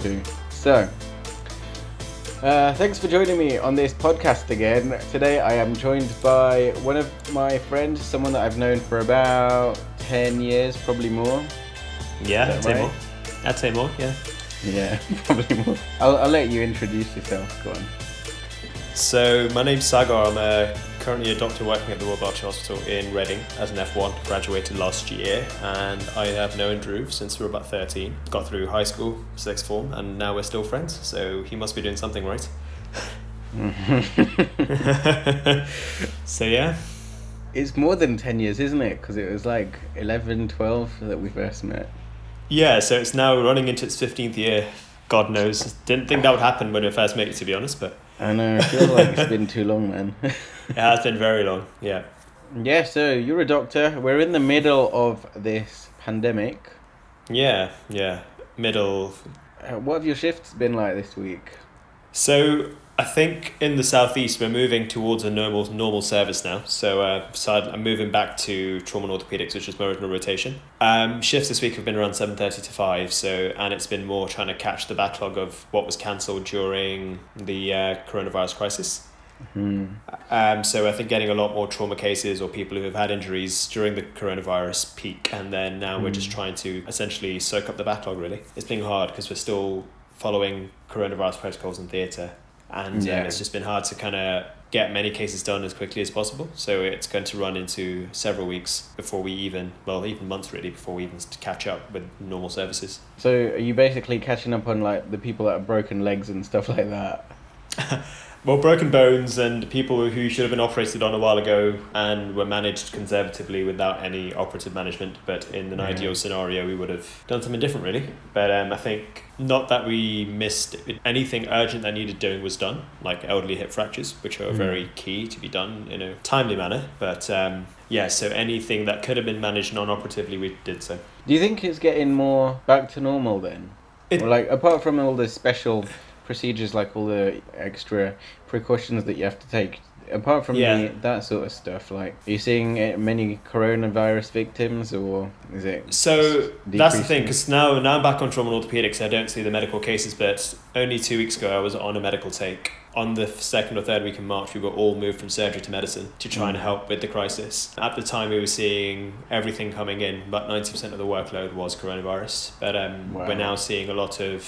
recording. Good. I'm rolling too. So, uh, thanks for joining me on this podcast again. Today I am joined by one of my friends, someone that I've known for about 10 years, probably more. Yeah, I'd say right? more. I'd say more, yeah. Yeah, probably more. I'll, I'll let you introduce yourself. Go on. So, my name's Sagar. I'm uh, currently a doctor working at the Royal Berkshire Hospital in Reading as an F1. Graduated last year, and I have known Drew since we were about 13. Got through high school, sixth form, and now we're still friends, so he must be doing something right. Mm-hmm. so, yeah. It's more than 10 years, isn't it? Because it was like 11, 12 that we first met. Yeah, so it's now running into its 15th year. God knows. Didn't think that would happen when we first met, to be honest, but I know, I feel like it's been too long, man. it has been very long. Yeah. yeah, so you're a doctor. We're in the middle of this pandemic. Yeah, yeah. Middle. Uh, what have your shifts been like this week? So I think in the southeast we're moving towards a normal normal service now. So uh, I'm moving back to trauma and orthopedics, which is my original rotation. Um, shifts this week have been around seven thirty to five. So and it's been more trying to catch the backlog of what was cancelled during the uh, coronavirus crisis. Hmm. Um, so I think getting a lot more trauma cases or people who have had injuries during the coronavirus peak, and then now we're just Mm. trying to essentially soak up the backlog. Really, it's been hard because we're still following coronavirus protocols in theatre, and Yeah. um, it's just been hard to kind of get many cases done as quickly as possible. So it's going to run into several weeks before we even, well, even months really, before we even catch up with normal services. So are you basically catching up on like the people that have broken legs and stuff like that? Well, broken bones and people who should have been operated on a while ago and were managed conservatively without any operative management. But in an Yeah. ideal scenario, we would have done something different, really. But um, I think not that we missed anything urgent that needed doing was done, like elderly hip fractures, which are Mm. very key to be done in a timely manner. But um, yeah, so anything that could have been managed non-operatively, we did so. Do you think it's getting more back to normal then? It- or like apart from all the special procedures, like all the extra precautions that you have to take. Apart from Yeah. the, that sort of stuff, like are you seeing many coronavirus victims, or is it? So that's the thing, because now now I'm back on trauma and orthopedics. I don't see the medical cases, but only two weeks ago I was on a medical take. On the second or third week in March, we were all moved from surgery to medicine to try and Mm. help with the crisis. At the time, we were seeing everything coming in, but ninety percent of the workload was coronavirus. But um, Wow. we're now seeing a lot of.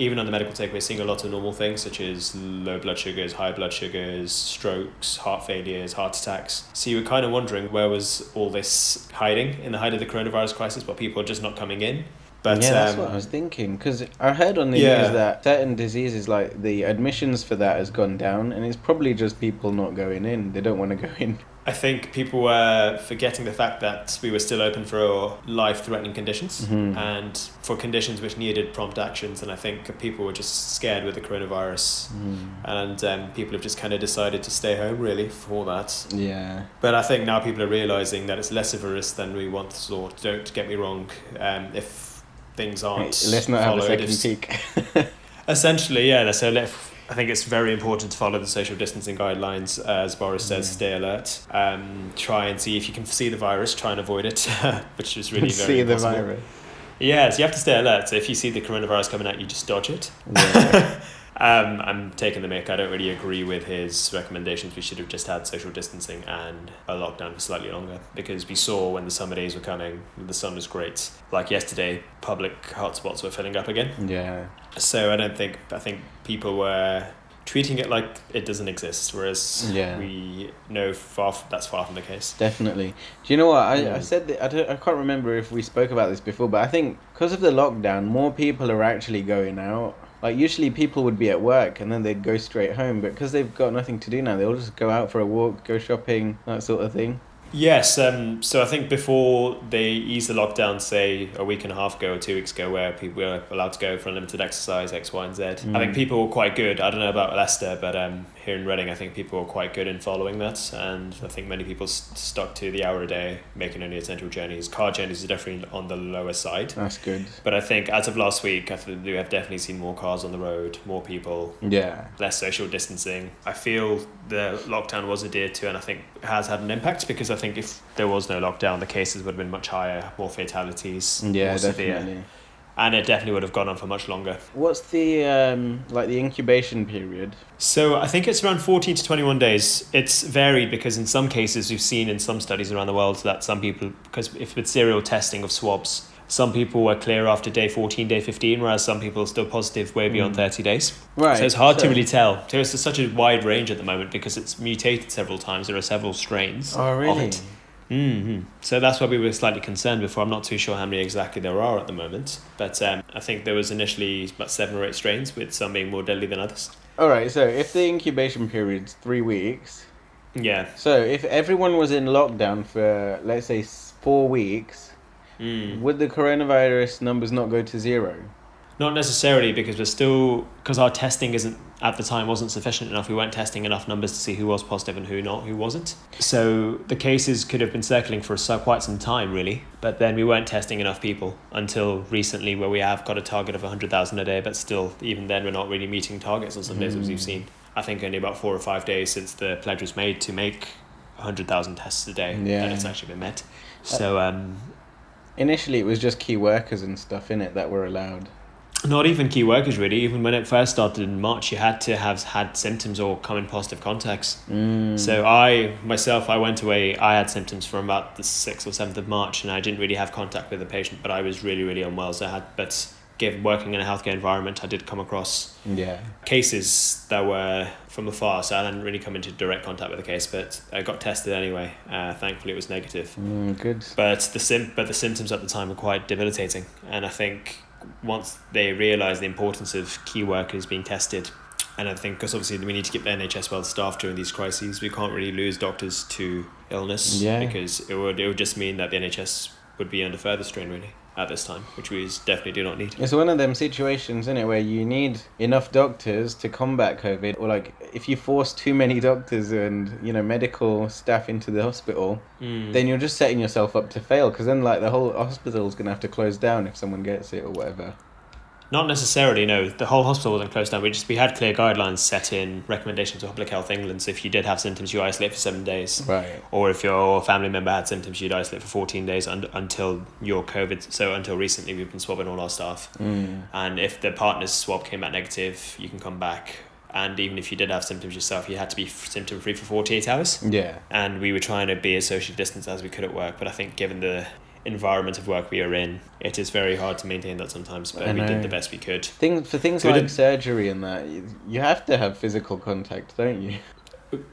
Even on the medical take, we're seeing a lot of normal things such as low blood sugars, high blood sugars, strokes, heart failures, heart attacks. So you were kind of wondering where was all this hiding in the height of the coronavirus crisis, but people are just not coming in. But yeah, that's um, what I was thinking. Because I heard on the Yeah. news that certain diseases, like the admissions for that, has gone down, and it's probably just people not going in. They don't want to go in. I think people were forgetting the fact that we were still open for life-threatening conditions Mhm. and for conditions which needed prompt actions. And I think people were just scared with the coronavirus, Mm. and um, people have just kind of decided to stay home really for that. Yeah. But I think now people are realizing that it's less of a risk than we once thought. Don't get me wrong. Um, if things aren't Let's not have a second peek. Essentially, yeah. So let, I think it's very important to follow the social distancing guidelines, as Boris says. Yeah. Stay alert. Um, try and see if you can see the virus. Try and avoid it, which is really very See the impossible. virus. Yes, you have to stay alert. So if you see the coronavirus coming at you, just dodge it. Yeah. Um, I'm taking the mick. I don't really agree with his recommendations. We should have just had social distancing and a lockdown for slightly longer because we saw when the summer days were coming, the sun was great. Like yesterday, public hotspots were filling up again. yeah. So I don't think I think people were treating it like it doesn't exist, whereas Yeah. we know far f- that's far from the case. Definitely. Do you know what I, I Mm. said? That, I don't, I can't remember if we spoke about this before, but I think because of the lockdown, more people are actually going out. Like usually, people would be at work and then they'd go straight home, but because they've got nothing to do now, they'll just go out for a walk, go shopping, that sort of thing. Yes, um, so I think before they eased the lockdown, say a week and a half ago or two weeks ago, where people were allowed to go for unlimited exercise, X, Y, and Z, I Mm. think people were quite good. I don't know about Leicester, but um, here in Reading, I think people were quite good in following that, and I think many people s- stuck to the hour a day, making only essential journeys. Car journeys are definitely on the lower side. That's good. But I think as of last week, I think we have definitely seen more cars on the road, more people, Yeah. less social distancing. I feel the lockdown was adhered to, and I think has had an impact because I think if there was no lockdown, the cases would have been much higher, more fatalities, Yeah, more severe, definitely. And it definitely would have gone on for much longer. What's the um like the incubation period? So I think it's around 14 to 21 days. It's varied because in some cases we've seen in some studies around the world that some people, because if with serial testing of swabs, some people were clear after day 14, day 15, whereas some people are still positive way beyond Mm. 30 days. Right. So it's hard to really tell. So it's such a wide range at the moment because it's mutated several times. There are several strains Oh of really? it. Hmm So that's why we were slightly concerned before. I'm not too sure how many exactly there are at the moment, but um, I think there was initially about seven or eight strains, with some being more deadly than others. All right. So if the incubation period's three weeks, Yeah. so if everyone was in lockdown for let's say four weeks, Mm. would the coronavirus numbers not go to zero? Not necessarily because we're still because our testing isn't at the time wasn't sufficient enough. We weren't testing enough numbers to see who was positive and who not, who wasn't. So the cases could have been circling for quite some time, really. But then we weren't testing enough people until recently, where we have got a target of hundred thousand a day. But still, even then, we're not really meeting targets on some days as we've seen. I think only about four or five days since the pledge was made to make hundred thousand tests a day, Yeah. and it's actually been met. So um, Initially, it was just key workers and stuff in it that were allowed. Not even key workers, really. Even when it first started in March, you had to have had symptoms or come in positive contacts. Mm. So I myself, I went away. I had symptoms from about the sixth or seventh of March, and I didn't really have contact with the patient, but I was really, really unwell. So I had, but given working in a healthcare environment, I did come across yeah. cases that were from afar. So I didn't really come into direct contact with the case, but I got tested anyway. Uh, thankfully, it was negative. Mm, good. But the sim- but the symptoms at the time were quite debilitating, and I think once they realise the importance of key workers being tested, and I think because obviously we need to keep the NHS well staffed during these crises, we can't really lose doctors to illness Yeah. because it would it would just mean that the NHS would be under further strain really at this time, which we definitely do not need. It's one of them situations, isn't it, where you need enough doctors to combat COVID, or like if you force too many doctors and you know medical staff into the hospital, Mm. then you're just setting yourself up to fail. Because then like the whole hospital's gonna have to close down if someone gets it or whatever. Not necessarily, no. The whole hospital wasn't closed down. We just we had clear guidelines set in recommendations of Public Health England. So if you did have symptoms, you isolate for seven days. Right. or if your family member had symptoms, you'd isolate for 14 days un- until your COVID. So until recently, we've been swabbing all our staff. Mm. And if the partner's swab came back negative, you can come back. And even if you did have symptoms yourself, you had to be symptom free for 48 hours. Yeah. And we were trying to be as socially distanced as we could at work. But I think given the environment of work we are in, it is very hard to maintain that sometimes. But we did the best we could. Things for things Good like in- surgery and that, you, you have to have physical contact, don't you?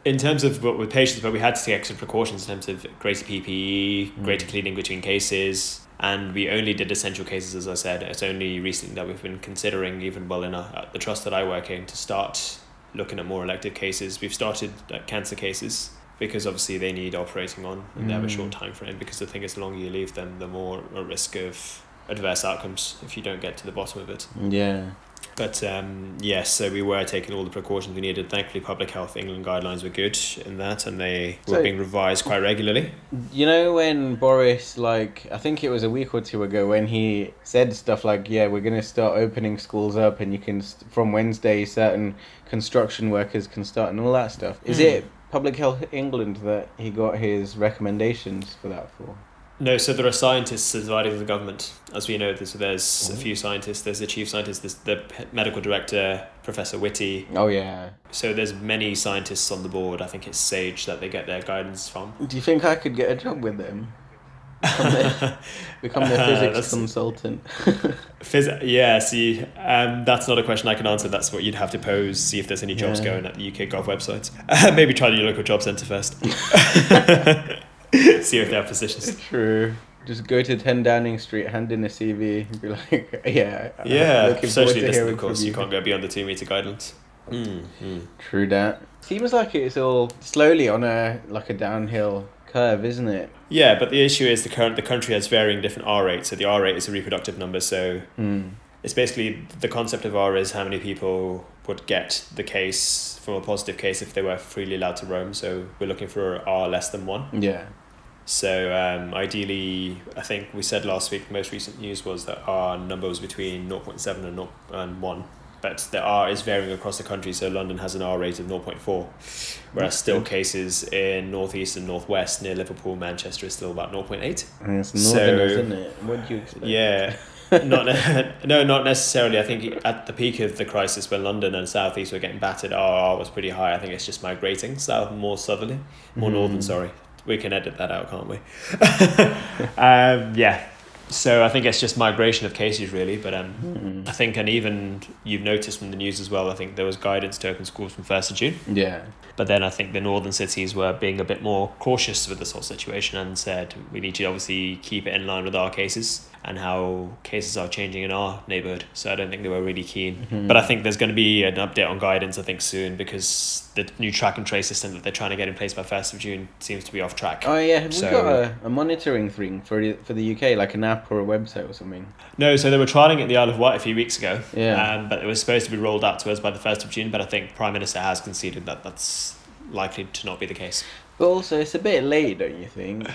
In terms of what with patients, but we had to take extra precautions in terms of greater PPE, greater Mm. cleaning between cases, and we only did essential cases. As I said, it's only recently that we've been considering, even well in our, the trust that I work in, to start looking at more elective cases. We've started uh, cancer cases because obviously they need operating on, and they have a Mm. short time frame. Because the thing is, the longer you leave them, the more a risk of adverse outcomes if you don't get to the bottom of it. Yeah. But um, yes, so we were taking all the precautions we needed. Thankfully, Public Health England guidelines were good in that, and they were So- being revised quite regularly. You know when Boris, like, I think it was a week or two ago, when he said stuff like, "Yeah, we're gonna start opening schools up, and you can st- from Wednesday certain construction workers can start and all that stuff." Is Hmm. it Public Health England that he got his recommendations for that for? No, so there are scientists divided in the government, as we know. There's, there's a Mhm. few scientists. There's the chief scientist, there's the medical director, Professor Whitty. Oh yeah. So there's many scientists on the board. I think it's Sage that they get their guidance from. Do you think I could get a job with them? Become their, become their Uh, physics that's- consultant. Phys- yeah, see, um, that's not a question I can answer. That's what you'd have to pose. See if there's any jobs Yeah. going at the UK Gov website. Maybe try your local job centre first. see if they have positions. True. Just go to 10 Downing Street, hand in a CV, and be like, yeah. I'm Yeah, looking forward socially distant, of course. from You can't go beyond the two metre guidelines. Mm, mm. True that. Seems like it's all slowly on a like a downhill curve, isn't it? Yeah, but the issue is the current the country has varying different R rates. So the R rate is a reproductive number. So Mm. it's basically the concept of R is how many people would get the case from a positive case if they were freely allowed to roam. So we're looking for R less than one. Yeah. So um, ideally, I think we said last week, the most recent news was that our number was between 0.7 and, 0, and 1. But the R is varying across the country. So London has an R rate of 0.4, whereas That's still cases in northeast and northwest near Liverpool, Manchester is still about 0.8. And it's So- isn't it? What do you expect? Yeah. not no, not necessarily. I think at the peak of the crisis, when London and southeast were getting battered, RR was pretty high. I think it's just migrating south, more southerly, more northern. Mm. Sorry, we can edit that out, can't we? um, yeah. So I think it's just migration of cases, really. But um, Mm. I think, and even you've noticed from the news as well. I think there was guidance to open schools from first of June. Yeah. But then I think the northern cities were being a bit more cautious with this whole situation and said we need to obviously keep it in line with our cases and how cases are changing in our neighborhood. So I don't think they were really keen. Mhm. But I think there's going to be an update on guidance I think soon because the new track and trace system that they're trying to get in place by first of June seems to be off track. Oh yeah, have So- we got a, a monitoring thing for the- for the UK, like an app or a website or something? No, so they were trialing it at the Isle of Wight a few weeks ago. Yeah. Um, but it was supposed to be rolled out to us by the first of June. But I think Prime Minister has conceded that that's likely to not be the case. But also, it's a bit late, don't you think?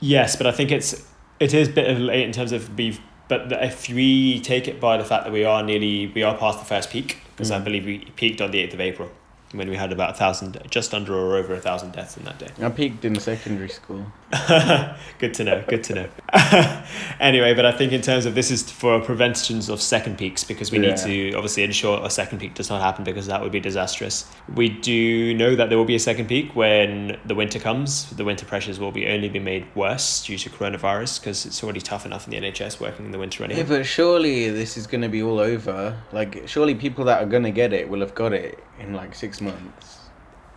Yes, but I think it's it is a bit of late in terms of beef. But if we take it by the fact that we are nearly we are past the first peak because I Mm. believe we peaked on the eighth of April when we had about a thousand, just under or over a thousand deaths in that day. I peaked in secondary school. good to know. Good to know. anyway, but I think in terms of this is for preventions of second peaks because we need to obviously ensure a second peak does not happen because that would be disastrous. We do know that there will be a second peak when the winter comes. The winter pressures will be only be made worse due to coronavirus because it's already tough enough in the NHS working in the winter Yeah, anyway. but surely this is going to be all over. Like, surely people that are going to get it will have got it in like six months.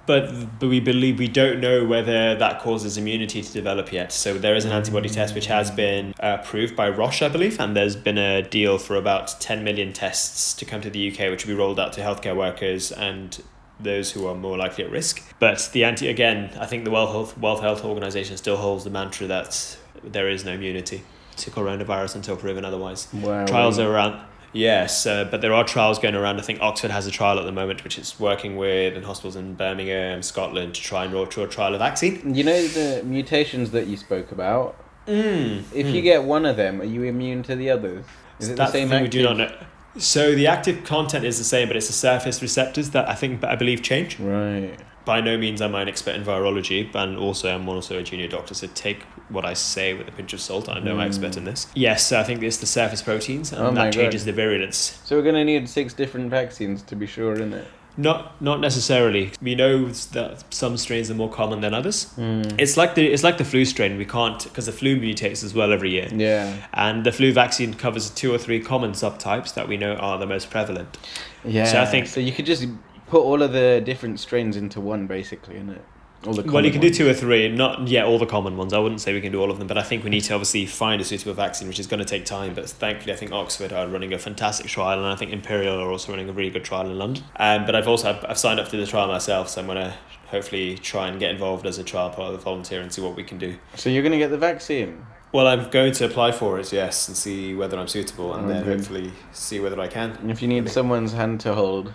But but we believe we don't know whether that causes immunity to develop yet. So there is an antibody test which has been approved by Roche, I believe, and there's been a deal for about ten million tests to come to the UK, which will be rolled out to healthcare workers and those who are more likely at risk. But the anti again, I think the World Health World Health Organization still holds the mantra that there is no immunity to coronavirus until proven otherwise Wow. trials are around yes uh, but there are trials going around i think oxford has a trial at the moment which it's working with in hospitals in birmingham scotland to try and roll to a trial of vaccine You know the mutations that you spoke about. mm. If you get one of them, are you immune to the others? Is it That's the same? thing we do not know so the active content is the same but it's the surface receptors that i think i believe change Right. by no means am i an expert in virology and also i'm also a junior doctor so take what i say with a pinch of salt i'm no Mm. expert in this yes so i think it's the surface proteins and Oh that changes God. the virulence So we're gonna need six different vaccines to be sure, isn't it? Not not necessarily. We know that some strains are more common than others. Mm. It's like the it's like the flu strain. We can't because the flu mutates as well every year, Yeah. and the flu vaccine covers two or three common subtypes that we know are the most prevalent. Yeah. So I think- so. You could just put all of the different strains into one, basically? All the well, you can do two or three, not yeah all the common ones. I wouldn't say we can do all of them, but I think we need to obviously find a suitable vaccine, which is going to take time. But thankfully, I think Oxford are running a fantastic trial, and I think Imperial are also running a really good trial in London. Um, but I've also I've, I've signed up to the trial myself, so I'm going to hopefully try and get involved as a trial part of the volunteer and see what we can do. So you're gonna get the vaccine. Well, I'm going to apply for it, yes, and see whether I'm suitable, and Oh, then hopefully see whether I can. And if you need someone's hand to hold,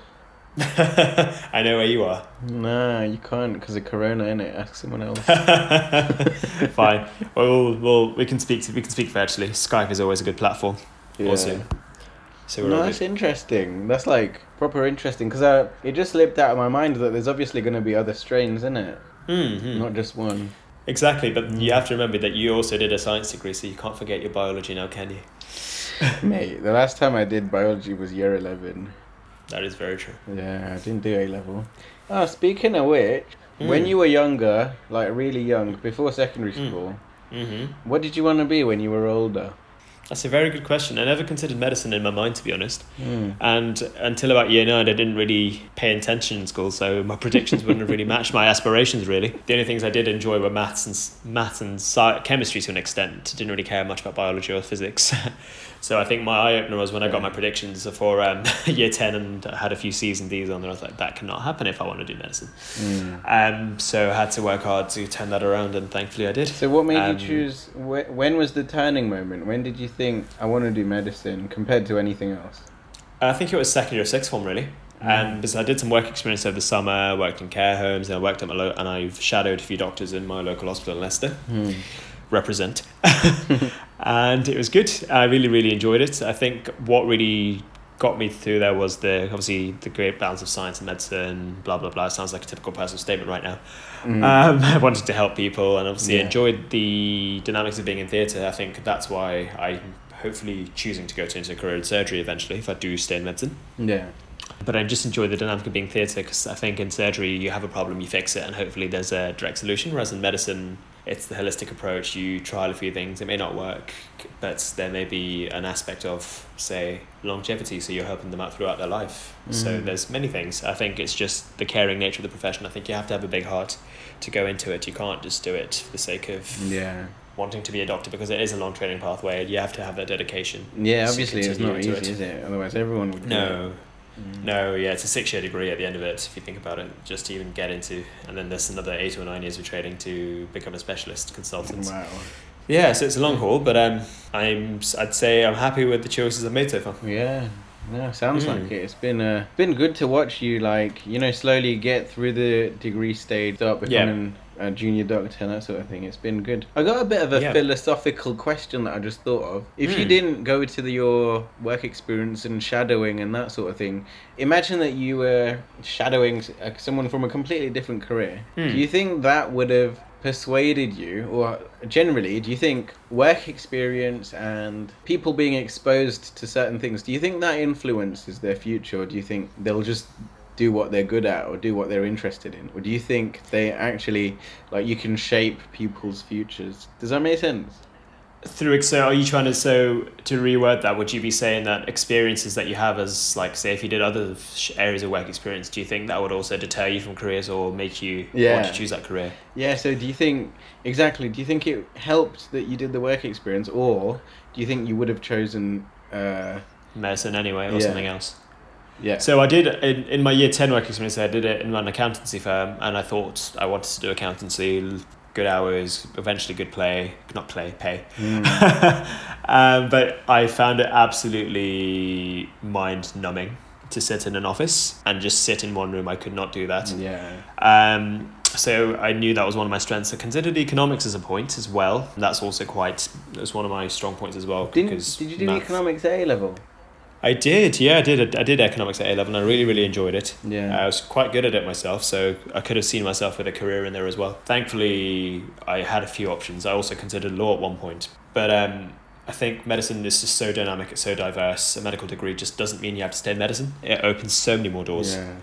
I know where you are. no, you can't because of Corona, innit? Ask someone else. Fine. Well, we'll, we'll, can speak. To, we can speak virtually. Skype is always a good platform. Also, so we're no, that's good. interesting. That's like proper interesting because it just slipped out of my mind that there's obviously going to be other strains in it, Mhm. not just one. Exactly, but Mm. you have to remember that you also did a science degree, so you can't forget your biology now, can you? Mate, the last time I did biology was year eleven. That is very true. Yeah, I didn't do A level. Oh, speaking of which, when Mm. you were younger, like really young, before secondary Mm. school, hmm what did you want to be when you were older? That's a very good question. I never considered medicine in my mind, to be honest. Mm. And until about year nine, I didn't really pay attention in school, so my predictions wouldn't have really matched my aspirations. Really, the only things I did enjoy were maths and maths and sci- chemistry to an extent. Didn't really care much about biology or physics. so I think my eye opener was when I got my predictions for um, year ten and I had a few C's and D's on there. I was like, that cannot happen if I want to do medicine. Mm. Um, so I had to work hard to turn that around, and thankfully I did. So what made Um, you choose? Wh- when was the turning moment? When did you think I want to do medicine compared to anything else? I think it was second year sixth form really. Um, Mm. because I did some work experience over the summer, worked in care homes, and I worked at my lo- and I've shadowed a few doctors in my local hospital in Leicester. Hmm. Represent, and it was good. I really really enjoyed it. I think what really got me through there was the obviously the great balance of science and medicine. Blah blah blah. It sounds like a typical personal statement right now. Mm. Um, I wanted to help people and obviously Yeah. enjoyed the dynamics of being in theatre. I think that's why I'm hopefully choosing to go to into a career in surgery eventually if I do stay in medicine. yeah. But I just enjoy the dynamic of being theatre because I think in surgery you have a problem, you fix it, and hopefully there's a direct solution. Whereas in medicine, it's the holistic approach. You trial a few things, it may not work, but there may be an aspect of, say, longevity, so you're helping them out throughout their life. So Mm. there's many things. I think it's just the caring nature of the profession. I think you have to have a big heart to go into it. You can't just do it for the sake of Yeah. wanting to be a doctor because it is a long training pathway. You have to have that dedication. Yeah, obviously it's not easy, it. is it? Otherwise everyone would No. it. Mm. No, yeah, it's a six year degree at the end of it, if you think about it, just to even get into. And then there's another eight or nine years of training to become a specialist consultant. Wow. Yeah, so it's a long haul, but um, I'm, I'd say I'm happy with the choices I've made so far. Yeah. No, sounds Mm. like it. It's been uh, been good to watch you like, you know, slowly get through the degree stage, start Yeah. Becoming a junior doctor and that sort of thing. It's been good. I got a bit of a Yeah. philosophical question that I just thought of. If you Mm. didn't go to the, your work experience and shadowing and that sort of thing, imagine that you were shadowing uh, someone from a completely different career. Mm. Do you think that would have persuaded you, or generally, do you think work experience and people being exposed to certain things, do you think that influences their future, or do you think they'll just do what they're good at or do what they're interested in? Or do you think they actually, like, you can shape people's futures? Does that make sense? Through so, are you trying to so to reword that? Would you be saying that experiences that you have as like say if you did other areas of work experience, do you think that would also deter you from careers or make you Yeah. want to choose that career? Yeah, so do you think, exactly, do you think it helped that you did the work experience, or do you think you would have chosen, uh, Medicine anyway, or Yeah. something else. Yeah. So I did in, in my year ten work experience. I did it in an accountancy firm, and I thought I wanted to do accountancy. Good hours, eventually good play, not play, pay. Mm. um, but I found it absolutely mind numbing to sit in an office and just sit in one room. I could not do that. yeah. Um, so I knew that was one of my strengths. I considered economics as a point as well. That's also quite. That's one of my strong points as well. Didn't, because did you do math- economics at A level? I did. Yeah, I did. I did economics at A level, and I really, really enjoyed it. Yeah. I was quite good at it myself, so I could have seen myself with a career in there as well. Thankfully, I had a few options. I also considered law at one point, but um, I think medicine is just so dynamic, it's so diverse. A medical degree just doesn't mean you have to stay in medicine. It opens so many more doors Yeah.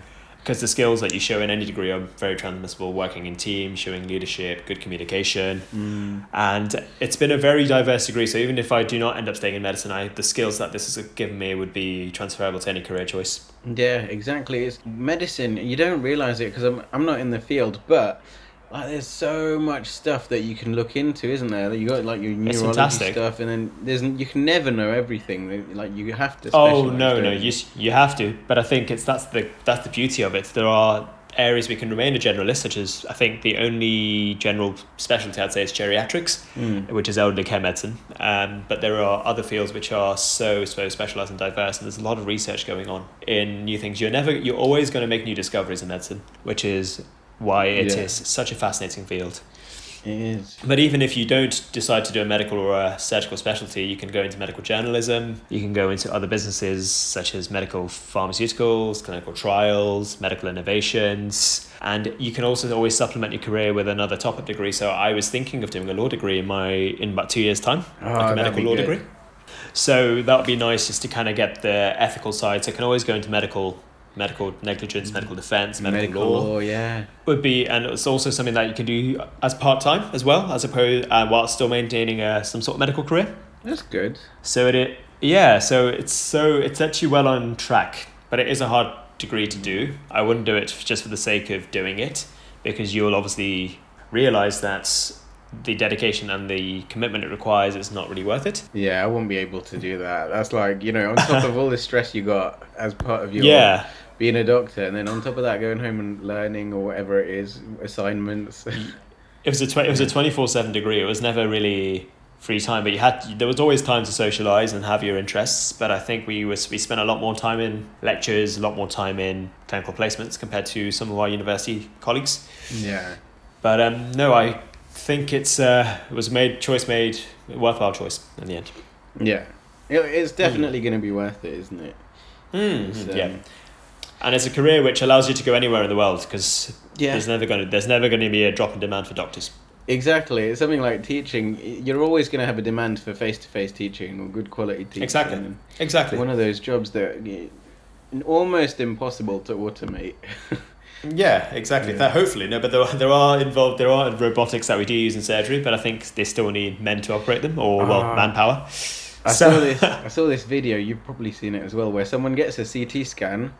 Because the skills that you show in any degree are very transmissible. Working in teams, showing leadership, good communication, Mm. and it's been a very diverse degree. So even if I do not end up staying in medicine, I the skills that this has given me would be transferable to any career choice. Yeah, exactly. It's medicine. You don't realize it because I'm I'm not in the field, but like there's so much stuff that you can look into, isn't there? You got like your neurology stuff, and then there's you can never know everything. Like you have to. Oh no, no, you you have to. But I think it's that's the that's the beauty of it. There are areas we can remain a generalist, such as I think the only general specialty I'd say is geriatrics, Mm. which is elderly care medicine. Um, but there are other fields which are so so specialized and diverse, and there's a lot of research going on in new things. You're never you're always going to make new discoveries in medicine, which is why it is Yeah. such a fascinating field. It is. But even if you don't decide to do a medical or a surgical specialty, you can go into medical journalism, you can go into other businesses such as medical pharmaceuticals, clinical trials, medical innovations, and you can also always supplement your career with another top-up degree. So I was thinking of doing a law degree in my in about two years' time, Oh, like a medical law good. degree. So that would be nice just to kind of get the ethical side. So I can always go into medical medical negligence, medical defense, medical, law yeah. would be, and it's also something that you can do as part time as well, as opposed uh, while still maintaining uh, some sort of medical career. That's good. So it, it, yeah, so it's so it's actually well on track, but it is a hard degree to do. I wouldn't do it just for the sake of doing it, because you'll obviously realize that the dedication and the commitment it requires is not really worth it. Yeah, I wouldn't be able to do that. That's like you know, on top of all the stress you got as part of your Yeah, being a doctor, and then on top of that, going home and learning or whatever it is, assignments. it was a tw- it was a twenty four seven degree. It was never really free time, but you had there was always time to socialize and have your interests. But I think we was we spent a lot more time in lectures, a lot more time in clinical placements compared to some of our university colleagues. yeah. But um, no, I think it's uh, it was made choice made worthwhile choice in the end. Yeah, it's definitely going to be worth it, isn't it? Mm, So, yeah, and it's a career which allows you to go anywhere in the world because Yeah. there's never going to there's never going to be a drop in demand for doctors. Exactly. It's something like teaching. You're always going to have a demand for face to face teaching or good quality teaching. Exactly. Exactly. One of those jobs that almost impossible to automate. Yeah, exactly. Yeah. That hopefully no, but there are, there are involved there are robotics that we do use in surgery, but I think they still need men to operate them or well Ah. manpower. I So- saw this. I saw this video. You've probably seen it as well, where someone gets a CT scan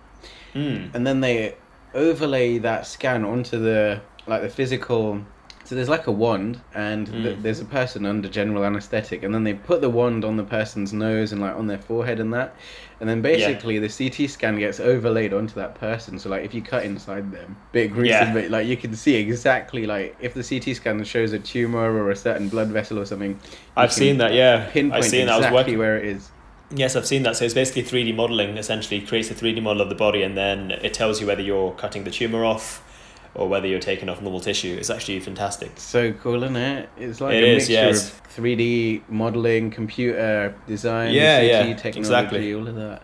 Mm. and then they overlay that scan onto the like the physical. So there's like a wand, and th- Mm. there's a person under general anesthetic, and then they put the wand on the person's nose and like on their forehead and that, and then basically the CT scan gets overlaid onto that person. So like if you cut inside them, bit gruesome, Yeah. but like you can see exactly like if the CT scan shows a tumor or a certain blood vessel or something. I've seen that. Yeah, Pinpoint I've seen that. I was working. where it is. Yes, I've seen that. So it's basically three D modeling. Essentially, creates a three D model of the body, and then it tells you whether you're cutting the tumor off or whether you're taking off normal tissue. It's actually fantastic. So cool, isn't it? It's like It a is, mixture of 3D modeling, computer design, Yeah, CG yeah, technology, exactly. all of that.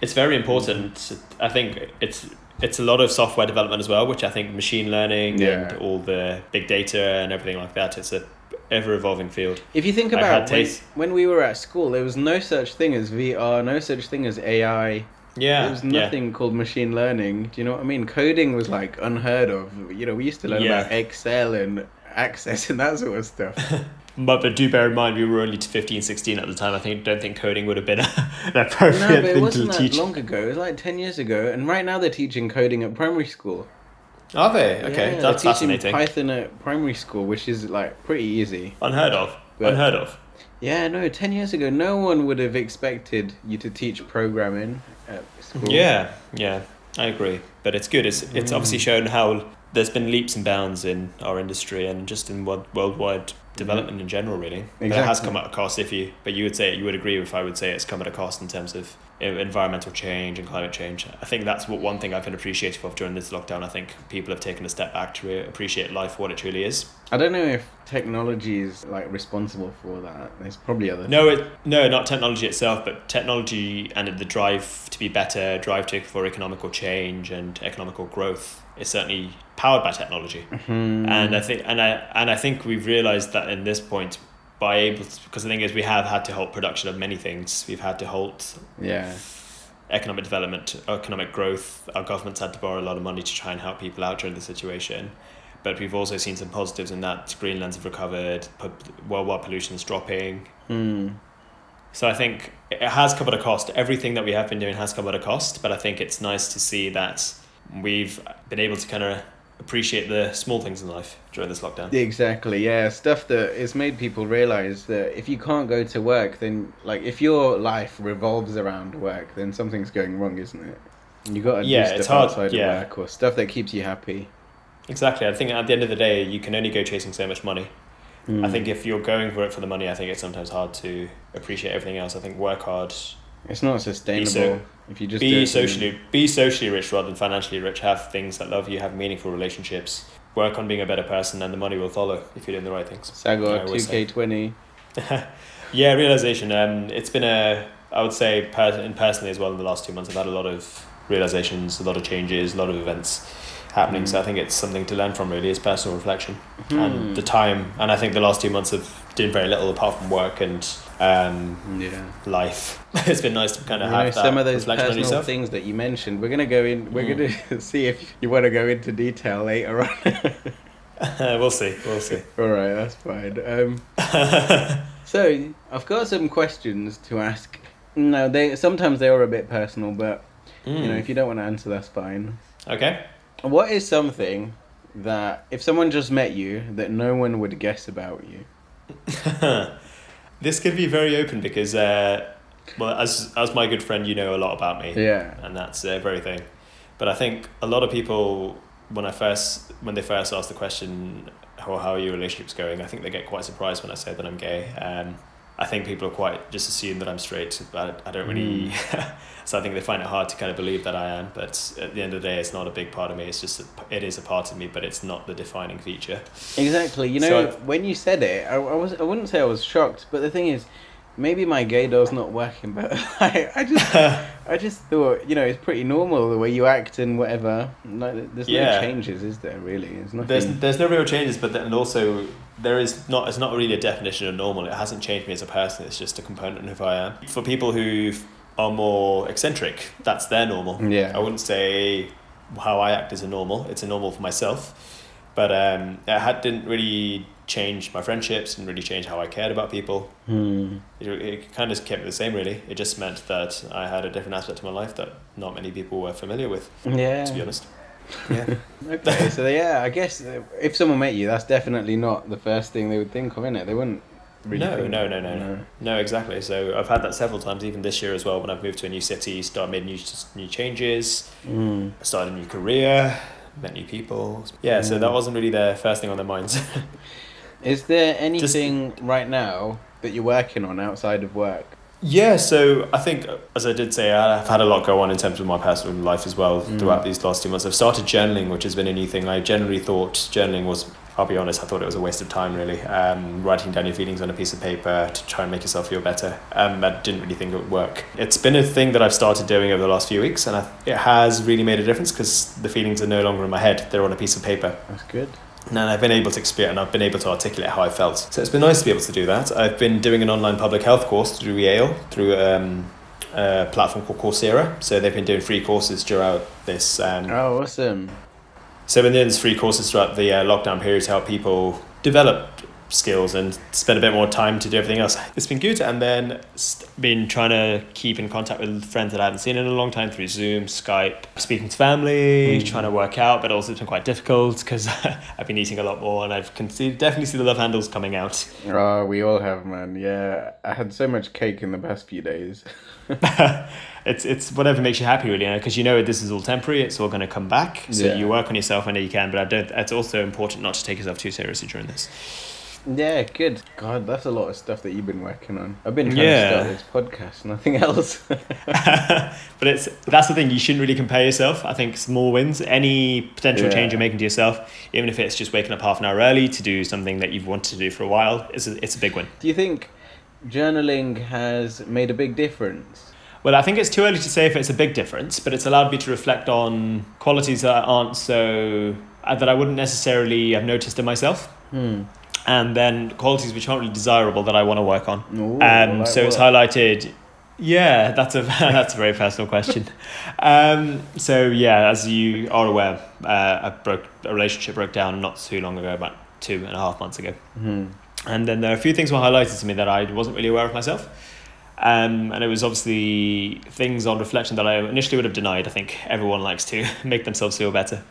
It's very important. I think it's it's a lot of software development as well, which I think machine learning Yeah. and all the big data and everything like that. It's a ever evolving field. If you think about when, when we were at school, there was no such thing as VR, no such thing as AI. Yeah, there was yeah. nothing called machine learning. Do you know what I mean? Coding was like unheard of. You know, we used to learn Yeah. about Excel and Access and that sort of stuff. But, but do bear in mind, we were only 15, 16 at the time. I think don't think coding would have been an no, but it wasn't that teach. long ago. It was like 10 years ago. And right now they're teaching coding at primary school. Are they? Okay, Yeah, that's they're teaching fascinating. Python at primary school, which is like pretty easy. Unheard of. But- Unheard of. Yeah, no, 10 years ago, no one would have expected you to teach programming at school. Yeah, yeah, I agree. But it's good. It's it's obviously Mm. shown how there's been leaps and bounds in our industry and just in world, worldwide development in general, really. But it has come at a cost. If you, but you would say you would agree if I would say it's come at a cost in terms of environmental change and climate change. I think that's what one thing I've been appreciative of during this lockdown. I think people have taken a step back to re- appreciate life for what it truly is. I don't know if technology is like responsible for that. There's probably other. No, it no, not technology itself, but technology and the drive to be better, drive to for economical change and economical growth is certainly powered by technology. Hmm. And I think and I and I think we've realized that in this point by able to, because the thing is we have had to halt production of many things. We've had to halt yeah, economic development, economic growth. Our government's had to borrow a lot of money to try and help people out during the situation. But we've also seen some positives in that Greenlands have recovered, worldwide pollution is dropping, Hmm. so I think it has come at a cost. Everything that we have been doing has come at a cost, but I think it's nice to see that we've been able to kind of appreciate the small things in life during this lockdown. Exactly, yeah. Stuff that has made people realize that if you can't go to work, then, like, if your life revolves around work, then something's going wrong, isn't it? You got to Yeah, do stuff it's hard, outside yeah. of work or stuff that keeps you happy. Exactly. I think at the end of the day, you can only go chasing so much money. Hmm. I think if you're going for it for the money, I think it's sometimes hard to appreciate everything else. I think work hard, it's not sustainable so- if you just be socially be socially rich rather than financially rich. Have things that love you, have meaningful relationships. Work on being a better person, and the money will follow if you're doing the right things. Sagar two K twenty. Yeah, realization. Um, it's been a, I would say, per- and personally as well in the last two months, I've had a lot of realizations, a lot of changes, a lot of events happening. Mm. So I think it's something to learn from. Really, is personal reflection Hmm. and the time. And I think the last two months have done very little apart from work and um, Yeah. life. it's been nice to kind You of know, have that some of those personal things that you mentioned. We're gonna go in. We're Mm. gonna see if you want to go into detail later on. we'll see. We'll see. All right, that's fine. Um, so I've got some questions to ask. No, they sometimes they are a bit personal, but you know, Mm. if you don't want to answer, that's fine. Okay. What is something that if someone just met you that no one would guess about you? This could be very open because, uh, well, as as my good friend, you know a lot about me. Yeah. and that's uh, very thing. But I think a lot of people, when I first when they first ask the question, "How how are your relationships going?" I think they get quite surprised when I say that I'm gay. Um, I think people are quite just assume that I'm straight, but I don't really. Hmm. so I think they find it hard to kind of believe that I am. But at the end of the day, it's not a big part of me. It's just a, it is a part of me, but it's not the defining feature. Exactly. You know, So- when you said it, I, I was I wouldn't say I was shocked, but the thing is, maybe my gaydar's not working, but I I just I just thought, you know, it's pretty normal the way you act and whatever. Like, there's Yeah. no changes, is there? Really, there's nothing. There's there's no real changes, but then also there is not. It's not really a definition of normal. It hasn't changed me as a person. It's just a component of who I am. For people who are more eccentric, that's their normal. Yeah. I wouldn't say how I act is a normal. It's a normal for myself, but um, it had, didn't really change my friendships. Didn't really change how I cared about people. Hmm. It, it kind of kept it the same. Really, it just meant that I had a different aspect to my life that not many people were familiar with. Yeah. To be honest. Yeah. Okay, so yeah, I guess if someone met you, that's definitely not the first thing they would think of, innit? They wouldn't really. No, think no, of no, no, no. No, exactly. So I've had that several times, even this year as well. When I've moved to a new city, started made new new changes, Mm. started a new career, met new people. Yeah, so Mm. that wasn't really the first thing on their minds. Is there anything right now that you're working on outside of work? Yeah, so I think, as I did say, I've had a lot go on in terms of my personal life as well Mm. throughout these last two months. I've started journaling, which has been a new thing. I generally thought journaling was. I'll be honest, I thought it was a waste of time, really. Um, writing down your feelings on a piece of paper to try and make yourself feel better. Um, I didn't really think it would work. It's been a thing that I've started doing over the last few weeks, and I, it has really made a difference because the feelings are no longer in my head, they're on a piece of paper. That's good. And I've been able to experience and I've been able to articulate how I felt. So it's been nice to be able to do that. I've been doing an online public health course through Yale, through um, a platform called Coursera. So they've been doing free courses throughout this. Um, Oh, awesome. so in there's free courses throughout the uh, lockdown period to help people develop skills and spend a bit more time to do everything else. It's been good, and then st- been trying to keep in contact with friends that I haven't seen in a long time through Zoom, Skype, speaking to family, Mm. trying to work out, but also it's been quite difficult because I've been eating a lot more, and I've can see, definitely see the love handles coming out. Oh, we all have, man. Yeah, I had so much cake in the past few days. it's it's whatever makes you happy, really, because you know this is all temporary. It's all going to come back. So Yeah. you work on yourself whenever you can, but I don't. It's also important not to take yourself too seriously during this. Yeah, good. God, that's a lot of stuff that you've been working on. I've been trying Yeah. to start this podcast, nothing else. but it's that's the thing. You shouldn't really compare yourself. I think small wins, any potential Yeah. change you're making to yourself, even if it's just waking up half an hour early to do something that you've wanted to do for a while, is a, it's a big win. Do you think journaling has made a big difference? Well, I think it's too early to say if it's a big difference, but it's allowed me to reflect on qualities that aren't so uh, that I wouldn't necessarily have noticed in myself, Hmm. And then qualities which aren't really desirable that I want to work on. Ooh, Um, so it's highlighted. Yeah, that's a that's a very personal question. Um, so yeah, as you are aware, uh, I broke a relationship broke down not too long ago, about two and a half months ago, Hmm. and then there are a few things were highlighted to me that I wasn't really aware of myself. Um, and it was obviously things on reflection that I initially would have denied. I think everyone likes to make themselves feel better,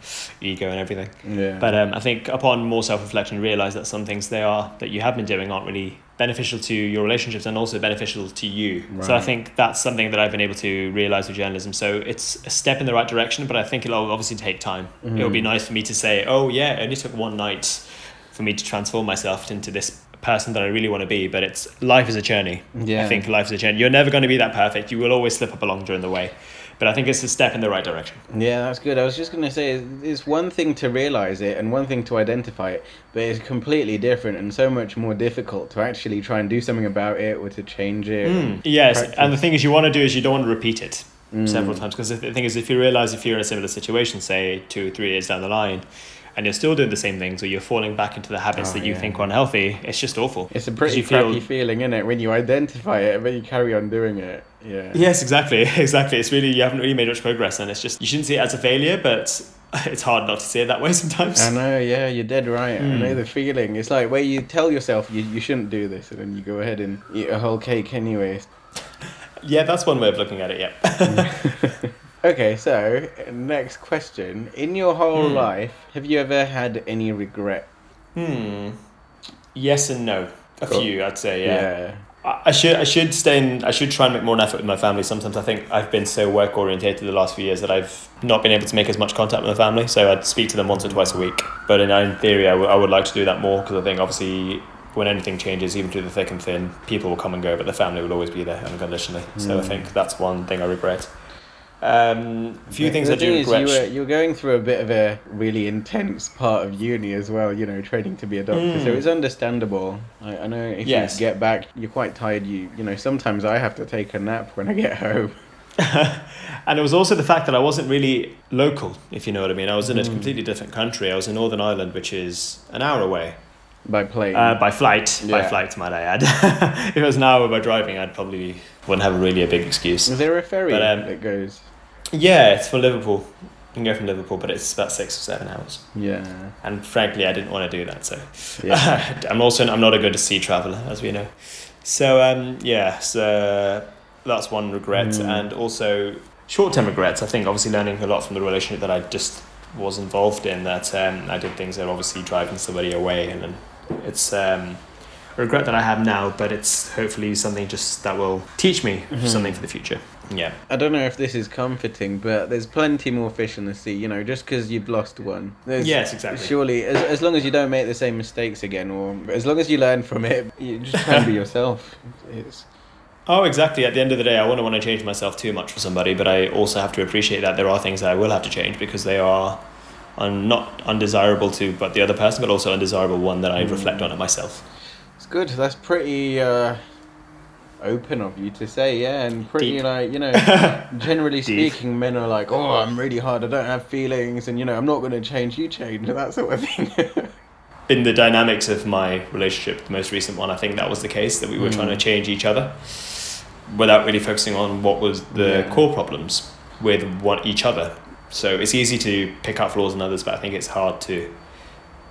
ego and everything. Yeah. But um, I think upon more self reflection, you realise that some things they are that you have been doing aren't really beneficial to your relationships and also beneficial to you. Right. So I think that's something that I've been able to realise with journalism. So it's a step in the right direction, but I think it'll obviously take time. It'll be Mhm. nice for me to say, oh yeah, it only took one night for me to transform myself into this person that I really want to be. But it's life is a journey. yeah. I think life is a journey. You're never going to be that perfect. You will always slip up along during the way. But I think it's a step in the right direction. Yeah, that's good. I was just going to say, it's one thing to realize it and one thing to identify it, but it's completely different and so much more difficult to actually try and do something about it or to change it. Mm, yes, and the thing is, you want to do is you don't want to repeat it Mm. several times because the thing is, if you realize if you're in a similar situation, say two or three years down the line, and you're still doing the same things or you're falling back into the habits Oh, that you yeah. think are unhealthy, it's just awful. It's a pretty you feel- crappy feeling, isn't it, when you identify it but you carry on doing it. Yeah. Yes, exactly, exactly. It's really you haven't really made much progress, and it's just you shouldn't see it as a failure, but it's hard not to see it that way sometimes. I know, yeah, you're dead right. I Mm. know the feeling. It's like where you tell yourself you, you shouldn't do this and then you go ahead and eat a whole cake anyway. Yeah, that's one way of looking at it. Yeah. Okay, so next question. In your whole Hmm. life, have you ever had any regret? Hmm. Yes and no. A Cool. few, I'd say. Yeah. Yeah. I I should I should stay in I should try and make more an effort with my family. Sometimes I think I've been so work orientated the last few years that I've not been able to make as much contact with my family. So I'd speak to them once or twice a week. But in, in theory, I would- like to do that more because I think obviously when anything changes, even through the thick and thin, people will come and go, but the family will always be there unconditionally. So I Mm. think that's one thing I regret. Um, a few The- things the I do regret. You were, you were going through a bit of a really intense part of uni as well, you know, training to be a doctor. So Mm. it's understandable. I, I know if Yes. you get back, you're quite tired. You you know, sometimes I have to take a nap when I get home. and it was also the fact that I wasn't really local, if you know what I mean. I was in a Mm. completely different country. I was in Northern Ireland, which is an hour away By plane. uh, by flight. By flight, might I add. if it was an hour by driving, I'd probably wouldn't have really a big excuse. Is there a ferry but, um, that goes? Yeah, it's for Liverpool. You can go from Liverpool, but it's about six or seven hours. Yeah. And frankly, I didn't want to do that. So Yeah. I'm also I'm not a good sea traveler, as we know. So um, yeah, so that's one regret, Mm. and also short-term regrets. I think obviously learning a lot from the relationship that I just was involved in. That um, I did things that obviously driving somebody away, and then it's um, a regret that I have now. But it's hopefully something just that will teach me Mhm. something for the future. Yeah. I don't know if this is comforting, but there's plenty more fish in the sea. You know, just because you've lost one. There's, Yes, exactly. Surely, as, as long as you don't make the same mistakes again, or as long as you learn from it, you just and be yourself. It's, Oh, exactly. At the end of the day, I wouldn't want to change myself too much for somebody, but I also have to appreciate that there are things that I will have to change because they are un- not undesirable to but the other person, but also undesirable one that I Mm. reflect on it myself. it's good. That's pretty uh, open of you to say, yeah, and pretty Deep. like you know. generally speaking, men are like, "Oh, I'm really hard. I don't have feelings, and you know, I'm not going to change. You change, that sort of thing." In the dynamics of my relationship, the most recent one, I think that was the case that we were Mm. trying to change each other without really focusing on what was the Yeah. core problems with one each other. So it's easy to pick out flaws in others, but I think it's hard to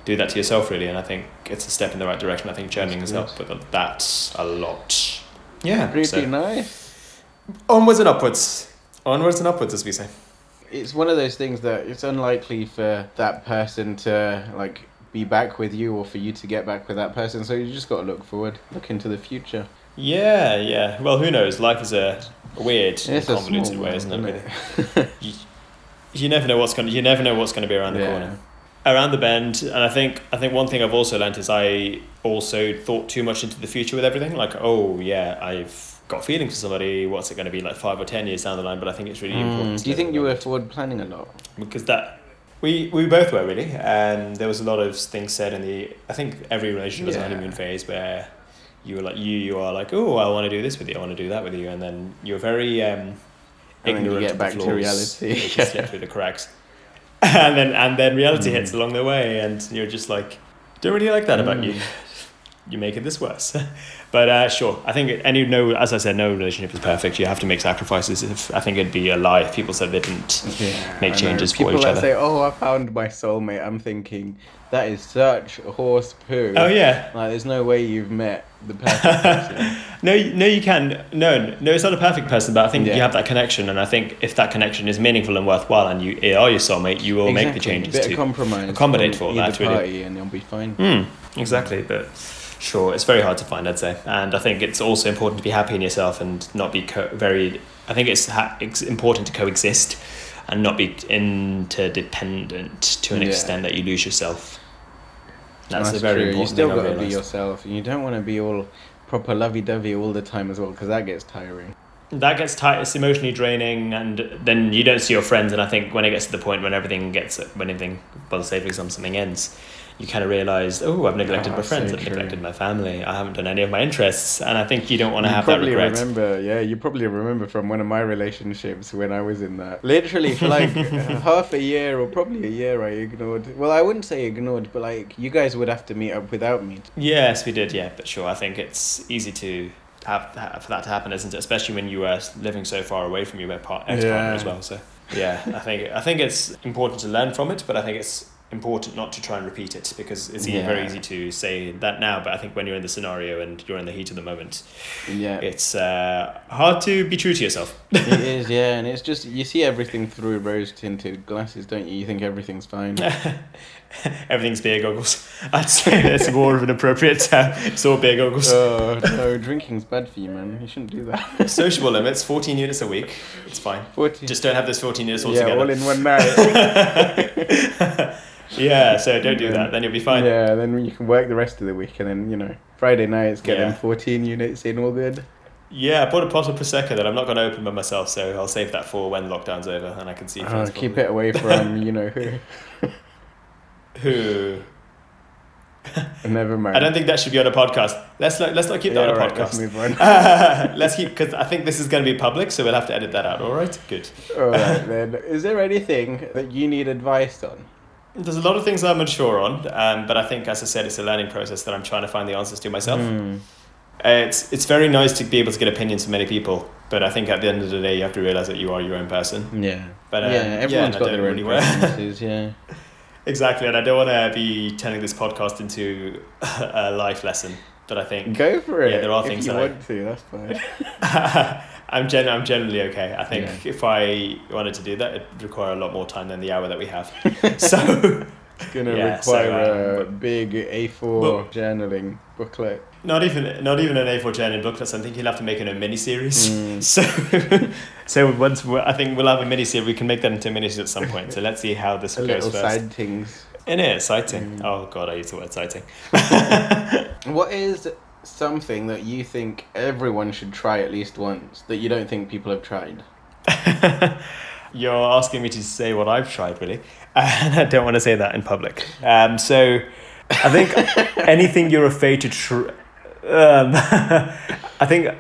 do that to yourself really and I think it's a step in the right direction. I think journaling has That's helped with that a lot. Yeah. pretty so- nice. Onwards and upwards. Onwards and upwards, as we say. It's one of those things that it's unlikely for that person to like be back with you or for you to get back with that person. So you just got to look forward, look into the future. Yeah, yeah. Well, who knows? Life is a, a weird, It's convoluted way, isn't it? Really? You, you never know what's going. to You never know what's going to be around the Yeah. corner, around the bend. And I think I think one thing I've also learnt is I also thought too much into the future with everything. Like, oh yeah, I've got feelings for somebody. What's it going to be like five or ten years down the line? But I think it's really important. Mm, to do you think you were forward planning a lot? because that we we both were really and there was a lot of things said in the i think every relationship has a honeymoon phase where you were like you you are like oh i want to do this with you i want to do that with you and then you're very um then you ignorant get back the to reality. slip through the cracks and then and then reality Mm. hits along the way and you're just like don't really like that about you Mm. you're making this worse but uh, sure i think any no as i said no relationship is perfect you have to make sacrifices if i think it'd be a lie if people said they didn't Yeah, Make changes for People each other. say, "Oh, I found my soulmate," I'm thinking that is such horse poo. oh yeah Like, there's no way you've met the perfect person. No, no, you can. No, no, it's not a perfect person, but I think Yeah. you have that connection, and I think if that connection is meaningful and worthwhile, and you are your soulmate, you will make the Exactly. changes Bit to of compromise. accommodate for that, either really. and you'll be fine. Mm, exactly, but sure, it's very hard to find, I'd say. And I think it's also important to be happy in yourself and not be co- very. I think it's, ha- it's important to coexist and not be interdependent to an Yeah. extent that you lose yourself. That's, a very true. You still got to be yourself. and You don't want to be all proper lovey-dovey all the time as well, because that gets tiring. that gets tight it's emotionally draining and then you don't see your friends and i think when it gets to the point when everything gets when anything well say for example something ends you kind of realize oh i've neglected Oh, my ah, friends so i've true. neglected my family i haven't done any of my interests and i think you don't want to you have that probably regret remember, yeah, you probably remember from one of my relationships when I was in that. Literally for like half a year or probably a year, I ignored. Well, I wouldn't say ignored, but like you guys would have to meet up without me. yes we did yeah but sure i think it's easy to have ha- for that to happen isn't it especially when you are living so far away from your ex-partner Yeah. as well so yeah i think i think it's important to learn from it but i think it's important not to try and repeat it because it's e- very easy to say that now but i think when you're in the scenario and you're in the heat of the moment Yeah, it's uh, hard to be true to yourself it is. Yeah, and it's just you see everything through rose-tinted glasses, don't you? You think everything's fine. everything's beer goggles i'd say that's more of an appropriate term it's all beer goggles oh no, drinking's bad for you, man. You shouldn't do that. sociable limits 14 units a week it's fine Forty. just don't have those 14 units all yeah, together all in one night. yeah, so don't do that. Then you'll be fine. Yeah, then you can work the rest of the week, and then you know Friday nights get Yeah. them fourteen units in, all good. Yeah, I bought a bottle of prosecco that I'm not going to open by myself, so I'll save that for when lockdown's over and I can see friends. Oh, keep it away from you know who. Who? Never mind. I don't think that should be on a podcast. Let's not, let's not keep Yeah, that on a alright, podcast. let's move on. let's keep because I think this is going to be public, so we'll have to edit that out. All right, good. All right then. Is there anything that you need advice on? There's a lot of things I'm unsure on, um, but I think, as I said, it's a learning process that I'm trying to find the answers to myself. Hmm. Uh, it's it's very nice to be able to get opinions from many people, but I think at the end of the day, you have to realize that you are your own person. Yeah. But um, yeah, everyone's I got their own really preferences. Yeah. Exactly, and I don't want to be turning this podcast into a life lesson. But I think Go for it. Yeah, there are if things you that I- want to. That's fine. I'm gen- I'm generally okay. I think Yeah. if I wanted to do that, it'd require a lot more time than the hour that we have. so It's gonna Yeah, so, require a um, big A4 Well- journaling booklet. Not even not even an A4 journal booklets. I think you'll have to make it a mini series. Mm. So so once we I think we'll have a mini series. We can make that into a mini series at some point. So let's see how this A goes first. side things. In it, exciting. Mm. Oh god, I use the word exciting. What is something that you think everyone should try at least once that you don't think people have tried? You're asking me to say what I've tried, really, and I don't want to say that in public. Um, so, I think anything you're afraid to try. Um, I think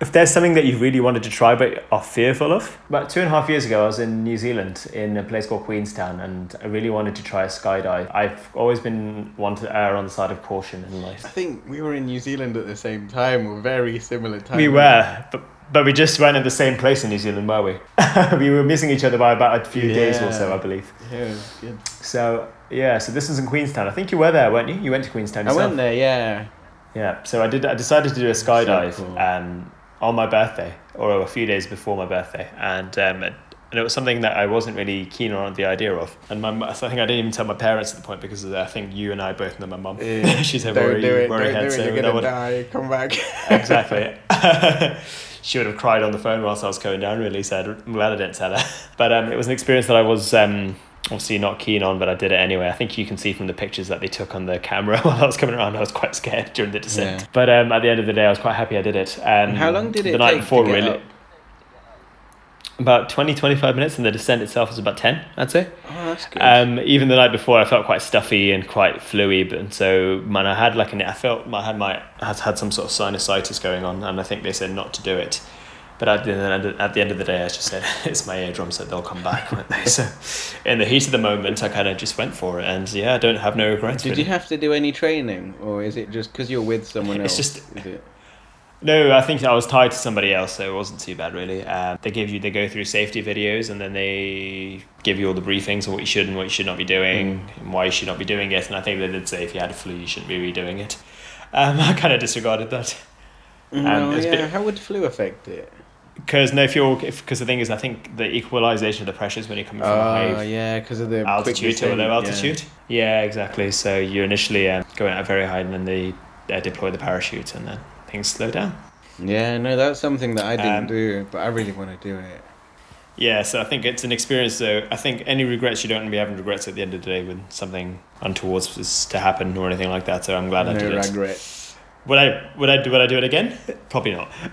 if there's something that you really wanted to try but are fearful of. About two and a half years ago, I was in New Zealand in a place called Queenstown, and I really wanted to try a skydive. I've always been one to err on the side of caution in life. I think we were in New Zealand at the same time, or very similar time. We were, but, but we just weren't in the same place in New Zealand, were we? we were missing each other by about a few days or so, I believe. Yeah, it was good. So yeah, so this is in Queenstown. I think you were there, weren't you? You went to Queenstown I went there, yeah. Yeah. So I did. I decided to do a skydive cool. um, on my birthday, or a few days before my birthday, and um, and it was something that I wasn't really keen on the idea of. And my, I think I didn't even tell my parents at the point because I think you and I both know my mum. Yeah. She's a Don't worry, worry head, so you're gonna one- die, come back. exactly. she would have cried on the phone whilst I was going down. Really sad. I'm glad I didn't tell her. But um, it was an experience that I was um, obviously not keen on, but I did it anyway. I think you can see from the pictures that they took on the camera while I was coming around. I was quite scared during the descent. Yeah. But um, at the end of the day, I was quite happy I did it. Um, How long did it the night before? really, up? about 20, 25 minutes, and the descent itself was about ten. I'd say. Oh, that's good. Um, even the night before, I felt quite stuffy and quite fluey, but and so man, I had like an I felt I had my I had some sort of sinusitis going on, and I think they said not to do it. But at the end, at the end of the day, I just said it's my eardrums that they'll come back, won't they? So, in the heat of the moment, I kind of just went for it, and yeah, I don't have no regrets. Did really. you have to do any training, or is it just because you're with someone else? It's just-? No, I think I was tied to somebody else, so it wasn't too bad really. Um, they give you, they go through safety videos, and then they give you all the briefings on what you should and what you should not be doing, and why you should not be doing it. And I think they did say if you had a flu, you shouldn't be redoing it. Um, I kind of disregarded that No, it's yeah. bit- How would flu affect it? Because no, if you're, because the thing is, I think the equalization of the pressures when you're coming from Oh, a high yeah, because of the altitude to a low yeah. altitude. Yeah. exactly. So you initially um, go out very high, and then they uh, deploy the parachute, and then things slow down. Yeah, no, that's something that I didn't Um, do, but I really want to do it. Yeah, so I think it's an experience. So I think any regrets you don't want to be having regrets at the end of the day when something untoward is to happen or anything like that. So I'm glad I no did it. regrets. Would I would I do would I do it again? Probably not.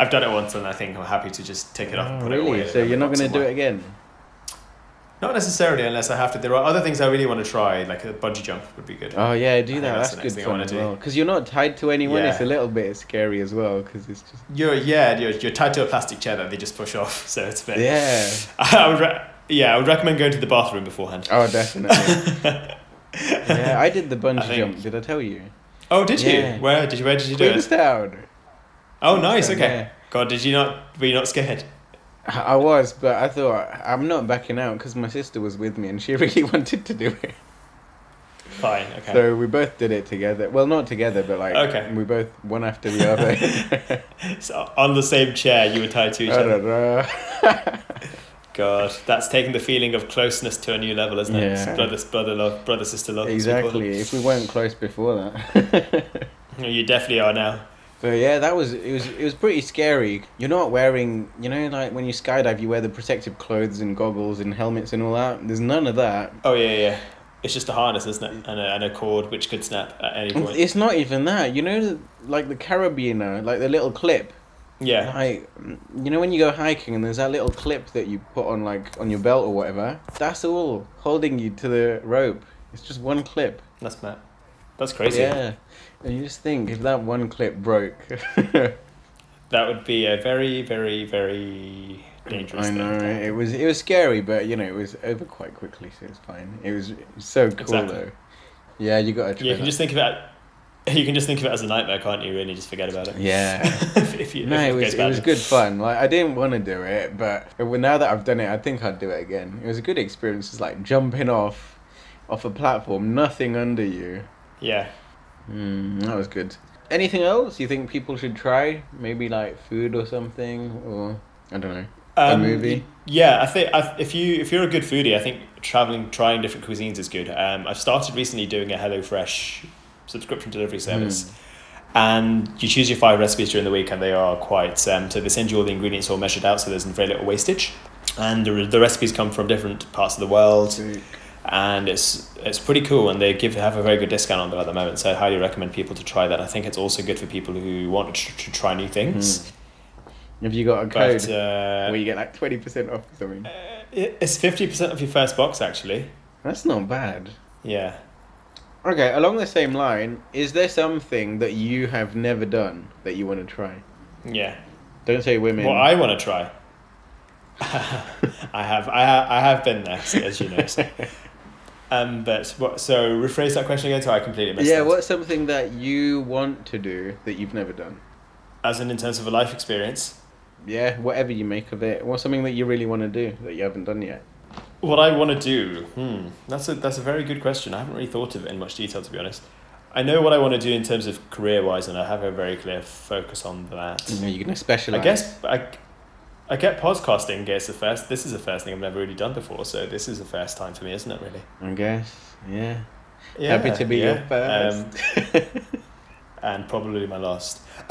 I've done it once and I think I'm happy to just take it off and Oh, put it away. really? So you're not going to do it again? Not necessarily unless I have to. There are other things I really want to try, like a bungee jump would be good. Oh yeah, do that. that's That's, good thing I fun as do. well. Because you're not tied to anyone. It's a little bit scary as well. Because it's just You're yeah, you're, you're tied to a plastic chair that they just push off, so it's a bit. yeah. I would re- yeah, I would recommend going to the bathroom beforehand. Oh, definitely. yeah, I did the bungee think- jump. Did I tell you? Oh, did you? Yeah. Where did you? Where did you do it? Oh, nice. Okay. yeah. God, did you not? Were you not scared? I was, but I thought I'm not backing out because my sister was with me and she really wanted to do it. Fine. Okay. So we both did it together. Well, not together, but like Okay. we both one after the other. So on the same chair, you were tied to each other. God, that's taking the feeling of closeness to a new level, isn't it? Yeah. brother, brother love, brother, sister love. as we call exactly. If we weren't close before that. You definitely are now. But yeah, that was it was it was pretty scary. You're not wearing, you know, like when you skydive, you wear the protective clothes and goggles and helmets and all that. There's none of that. Oh yeah, yeah. It's just a harness, isn't it? And a, and a cord which could snap at any point. It's not even that. You know, like the carabiner, like the little clip. Yeah. Like, you know, when you go hiking and there's that little clip that you put on like on your belt or whatever. That's all holding you to the rope. It's just one clip. That's mad. That's crazy. Yeah, and you just think if that one clip broke. That would be a very, very, very dangerous I know thing. it was it was scary, but you know it was over quite quickly, so it's fine. It was, it was so cool Exactly. though. Yeah, you got to try. You can that. just think of it. You can just think of it as a nightmare, can't you? Really, just forget about it. Yeah. if, if you, No, it was it was good fun. Like I didn't want to do it, but now that I've done it, I think I'd do it again. It was a good experience. It's like jumping off, off a platform, nothing under you. Yeah. Mm, that was good. Anything else you think people should try? Maybe like food or something, or I don't know. A Um, movie? Yeah, I think I, if you if you're a good foodie, I think traveling, trying different cuisines is good. Um, I've started recently doing a HelloFresh subscription delivery service, Hmm. and you choose your five recipes during the week, and they are quite. Um, so they send you all the ingredients all measured out, so there's very little wastage, and the, the recipes come from different parts of the world, and it's it's pretty cool, and they give have a very good discount on them at the moment. So I highly recommend people to try that. I think it's also good for people who want to, tr- to try new things. Have you got a code But uh, where you get like twenty percent off or something? it- it's fifty percent of your first box actually. That's not bad. Yeah. Okay, along the same line, is there something that you have never done that you want to try? Yeah. Don't say women. What I want to try. I have, I have, I have been there, as you know. So. Um, but what? So rephrase that question again. So I completely missed. yeah, that. what's something that you want to do that you've never done? As in, in terms of a life experience, Yeah, whatever you make of it. What's something that you really want to do that you haven't done yet? what I want to do. Hmm. That's a that's a very good question. I haven't really thought of it in much detail, to be honest. I know what I want to do in terms of career wise, and I have a very clear focus on that. You know, you're gonna specialize. I guess I, I get podcasting. Guess the first. This is the first thing I've never really done before, so this is the first time for me, isn't it? Really. I guess. Yeah. Yeah, Happy to be yeah. your first. Um, and probably my last.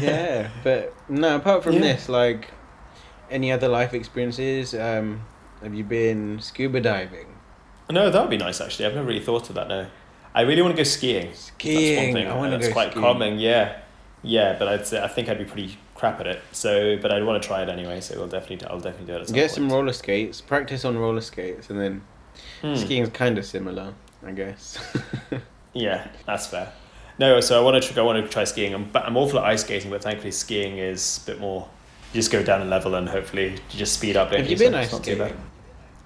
yeah, but no. Apart from Yeah. this, like, any other life experiences? Um, have you been scuba diving? No, that would be nice actually. I've never really thought of that. No, I really want to go skiing. Skiing. That's I want thing. to That's go quite skiing. calming. Yeah, yeah. But I'd say I think I'd be pretty crap at it. So, but I'd want to try it anyway. So we'll definitely, I'll definitely do it. At some Get point. some roller skates. Practice on roller skates, and then Hmm. is kind of similar, I guess. Yeah, that's fair. No, so I want to. I want to try skiing. I'm, I'm awful at ice skating, but thankfully skiing is a bit more. You just go down a level and hopefully you just speed up. have you been ice not too bad. skating?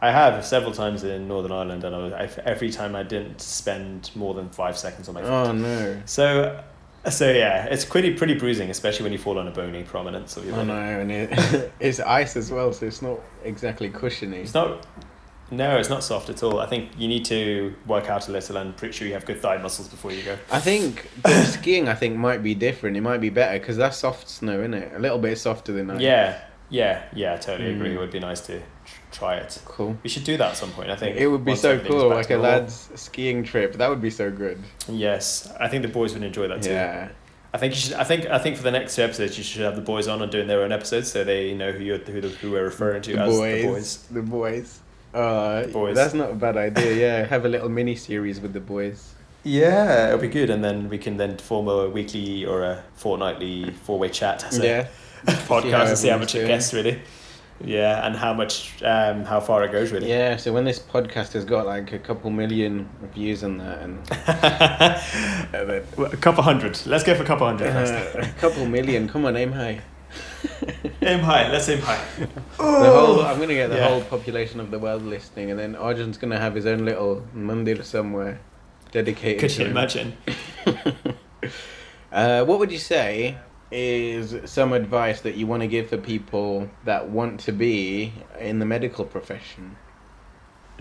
I have several times in Northern Ireland, and I was, I, every time I didn't spend more than five seconds on my feet. Oh no. So, so yeah, it's pretty pretty bruising, especially when you fall on a bony prominence of your body. no, and it, it's ice as well, so it's not exactly cushiony. It's not. No, it's not soft at all. I think you need to work out a little and pretty sure you have good thigh muscles before you go. I think the skiing, I think, might be different. It might be better because that's soft snow, isn't it? A little bit softer than ice. Yeah, yeah, yeah. I totally agree. Mm. It would be nice to try it. Cool. We should do that at some point. I think It would be so cool, like a lad's skiing trip. That would be so good. Yes, I think the boys would enjoy that too. Yeah. I think you should. I think. I think for the next two episodes, you should have the boys on and doing their own episodes, so they know who you're who, the, who we're referring to The as boys. the boys. The boys. Uh, boys. That's not a bad idea. Yeah, have a little mini series with the boys. Yeah, it'll be good, and then we can then form a weekly or a fortnightly four-way chat as a yeah. podcast and see how much it gets really. Yeah, and how much, um, how far it goes really. Yeah. So when this podcast has got like a couple million views on that, and and then Well, a couple hundred. Let's go for a couple hundred uh, a couple million. Come on, aim high. aim high. Let's aim high. The whole, I'm gonna get the Yeah. whole population of the world listening, and then Arjun's gonna have his own little mandir somewhere dedicated. Could you him. imagine? Uh, what would you say is some advice that you want to give for people that want to be in the medical profession?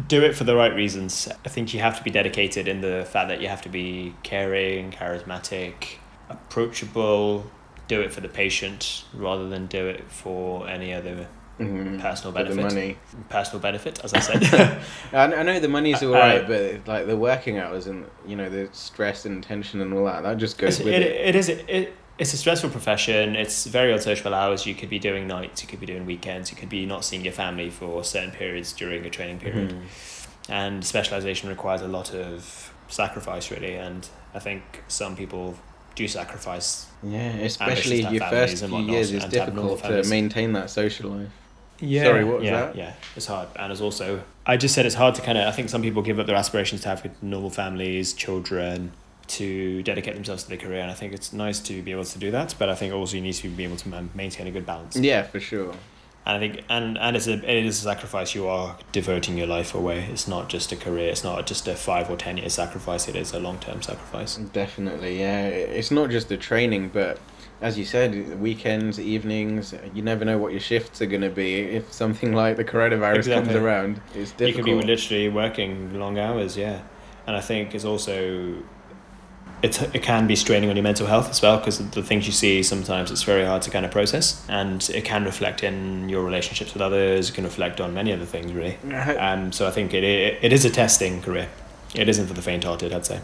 Do it for the right reasons. I think you have to be dedicated in the fact that you have to be caring, charismatic, approachable. Do it for the patient rather than do it for any other Mm, Personal for the benefit. money. personal benefit, as I said. I, know the money's Uh, alright, uh, but like the working hours and you know the stress and tension and all that, that just goes with it, it. it is it, it's a stressful profession. It's very unsociable hours. You could be doing nights. You could be doing weekends. You could be not seeing your family for certain periods during a training period. Mhm. And specialization requires a lot of sacrifice, really. And I think some people do sacrifice. Yeah, especially have your first few whatnot years is and to have normal difficult to maintain that social life. Yeah, Sorry, what was yeah, that? Yeah, it's hard, and it's also I just said it's hard to kind of. I think some people give up their aspirations to have normal families, children, to dedicate themselves to their career, and I think it's nice to be able to do that. But I think also you need to be able to maintain a good balance. Yeah, for sure. And I think, and and it's a it is a sacrifice. You are devoting your life away. It's not just a career. It's not just a five or ten year sacrifice. It is a long term sacrifice. Definitely, yeah. It's not just the training, but as you said, weekends, evenings, you never know what your shifts are going to be. If something like the coronavirus Exactly. comes around, it's difficult. You could be literally working long hours, yeah. And I think it's also it, it can be straining on your mental health as well because the things you see sometimes it's very hard to kind of process and it can reflect in your relationships with others it can reflect on many other things really um, so I think it, it, it is a testing career it isn't for the faint-hearted I'd say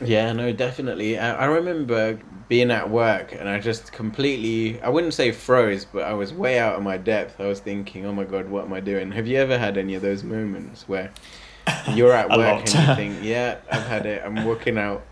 Yeah, no, definitely. I, I remember being at work and I just completely, I wouldn't say froze, but I was way out of my depth. I was thinking, oh my God, what am I doing? Have you ever had any of those moments where you're at work and you think, yeah, I've had it, I'm walking out.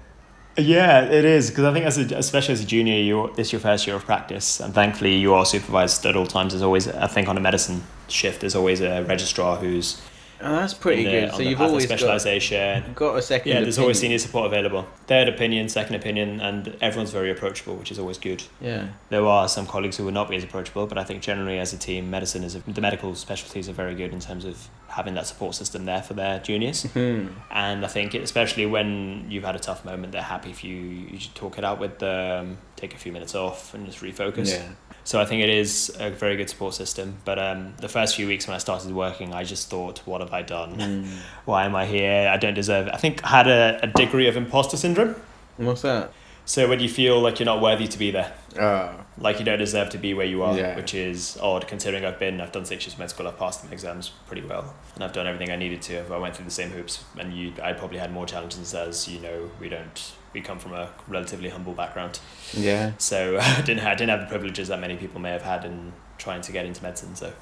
Yeah, it is because I think as a, especially as a junior, you this your first year of practice, and thankfully you are supervised at all times. There's always, I think, on a medicine shift, there's always a registrar who's Oh, that's pretty the, good. So the you've always got, specialization. got a second Yeah, there's always senior support available. Third opinion, second opinion, and everyone's very approachable, which is always good. Yeah. There are some colleagues who will not be as approachable, but I think generally as a team, medicine is a, the medical specialties are very good in terms of having that support system there for their juniors. Hmm. And I think, especially when you've had a tough moment, they're happy if you you talk it out with them, take a few minutes off, and just refocus. Yeah. So I think it is a very good support system. But um, the first few weeks when I started working, I just thought, what have I done? Mm. Why am I here? I don't deserve it. I think I had a, a degree of imposter syndrome. What's that? So when you feel like you're not worthy to be there, Oh, like you don't deserve to be where you are, Yeah. which is odd considering I've been, I've done six years of med school, I've passed the exams pretty well, and I've done everything I needed to. I went through the same hoops, and you, I probably had more challenges as you know. We don't, we come from a relatively humble background, yeah. so I didn't, I didn't have the privileges that many people may have had in trying to get into medicine. So,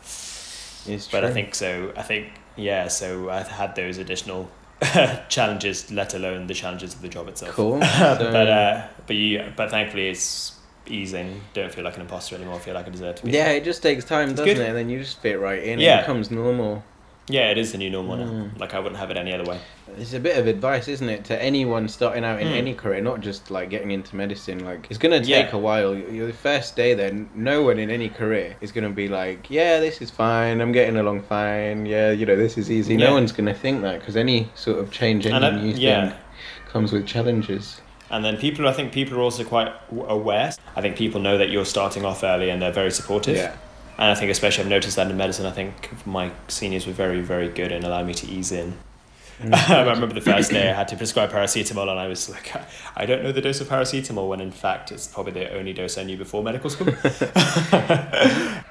It's but true. I think so. I think yeah. So I've had those additional challenges, let alone the challenges of the job itself. Cool. but uh, but you, but thankfully it's easing. Don't feel like an imposter anymore. Feel like I deserve to be. Yeah, it just takes time, It's doesn't good. it? And then you just fit right in. Yeah. It becomes normal. Yeah, it is the new normal now. Mm. Like I wouldn't have it any other way. It's a bit of advice, isn't it, to anyone starting out in Mm. any career, not just like getting into medicine. Like it's gonna take Yeah. a while. Your first day, then no one in any career is gonna be like, "Yeah, this is fine. I'm getting along fine. Yeah, you know, this is easy." Yeah. No one's gonna think that because any sort of change, any new yeah. thing, comes with challenges. And then people, I think people are also quite aware. I think people know that you're starting off early and they're very supportive. Yeah. And I think especially I've noticed that in medicine. I think my seniors were very very good in allowing me to ease in. Mm. I remember the first day I had to prescribe paracetamol, and I was like, I don't know the dose of paracetamol, when in fact it's probably the only dose I knew before medical school.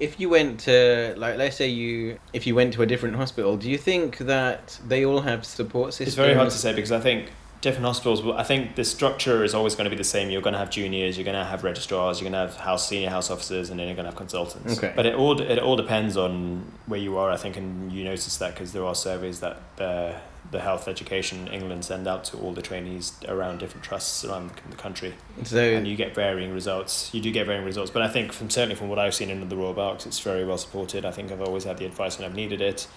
If you went to, like, let's say you, if you went to a different hospital, do you think that they all have support systems? It's very hard to say because I think different hospitals. I think the structure is always going to be the same. You're going to have juniors, you're going to have registrars, you're going to have house senior house officers, and then you're going to have consultants. Okay. But it all it all depends on where you are. I think, and you notice that because there are surveys that the the health education in England send out to all the trainees around different trusts around the country, So and you get varying results. You do get varying results, but I think from certainly from what I've seen in the Royal Berks, it's very well supported. I think I've always had the advice when I've needed it.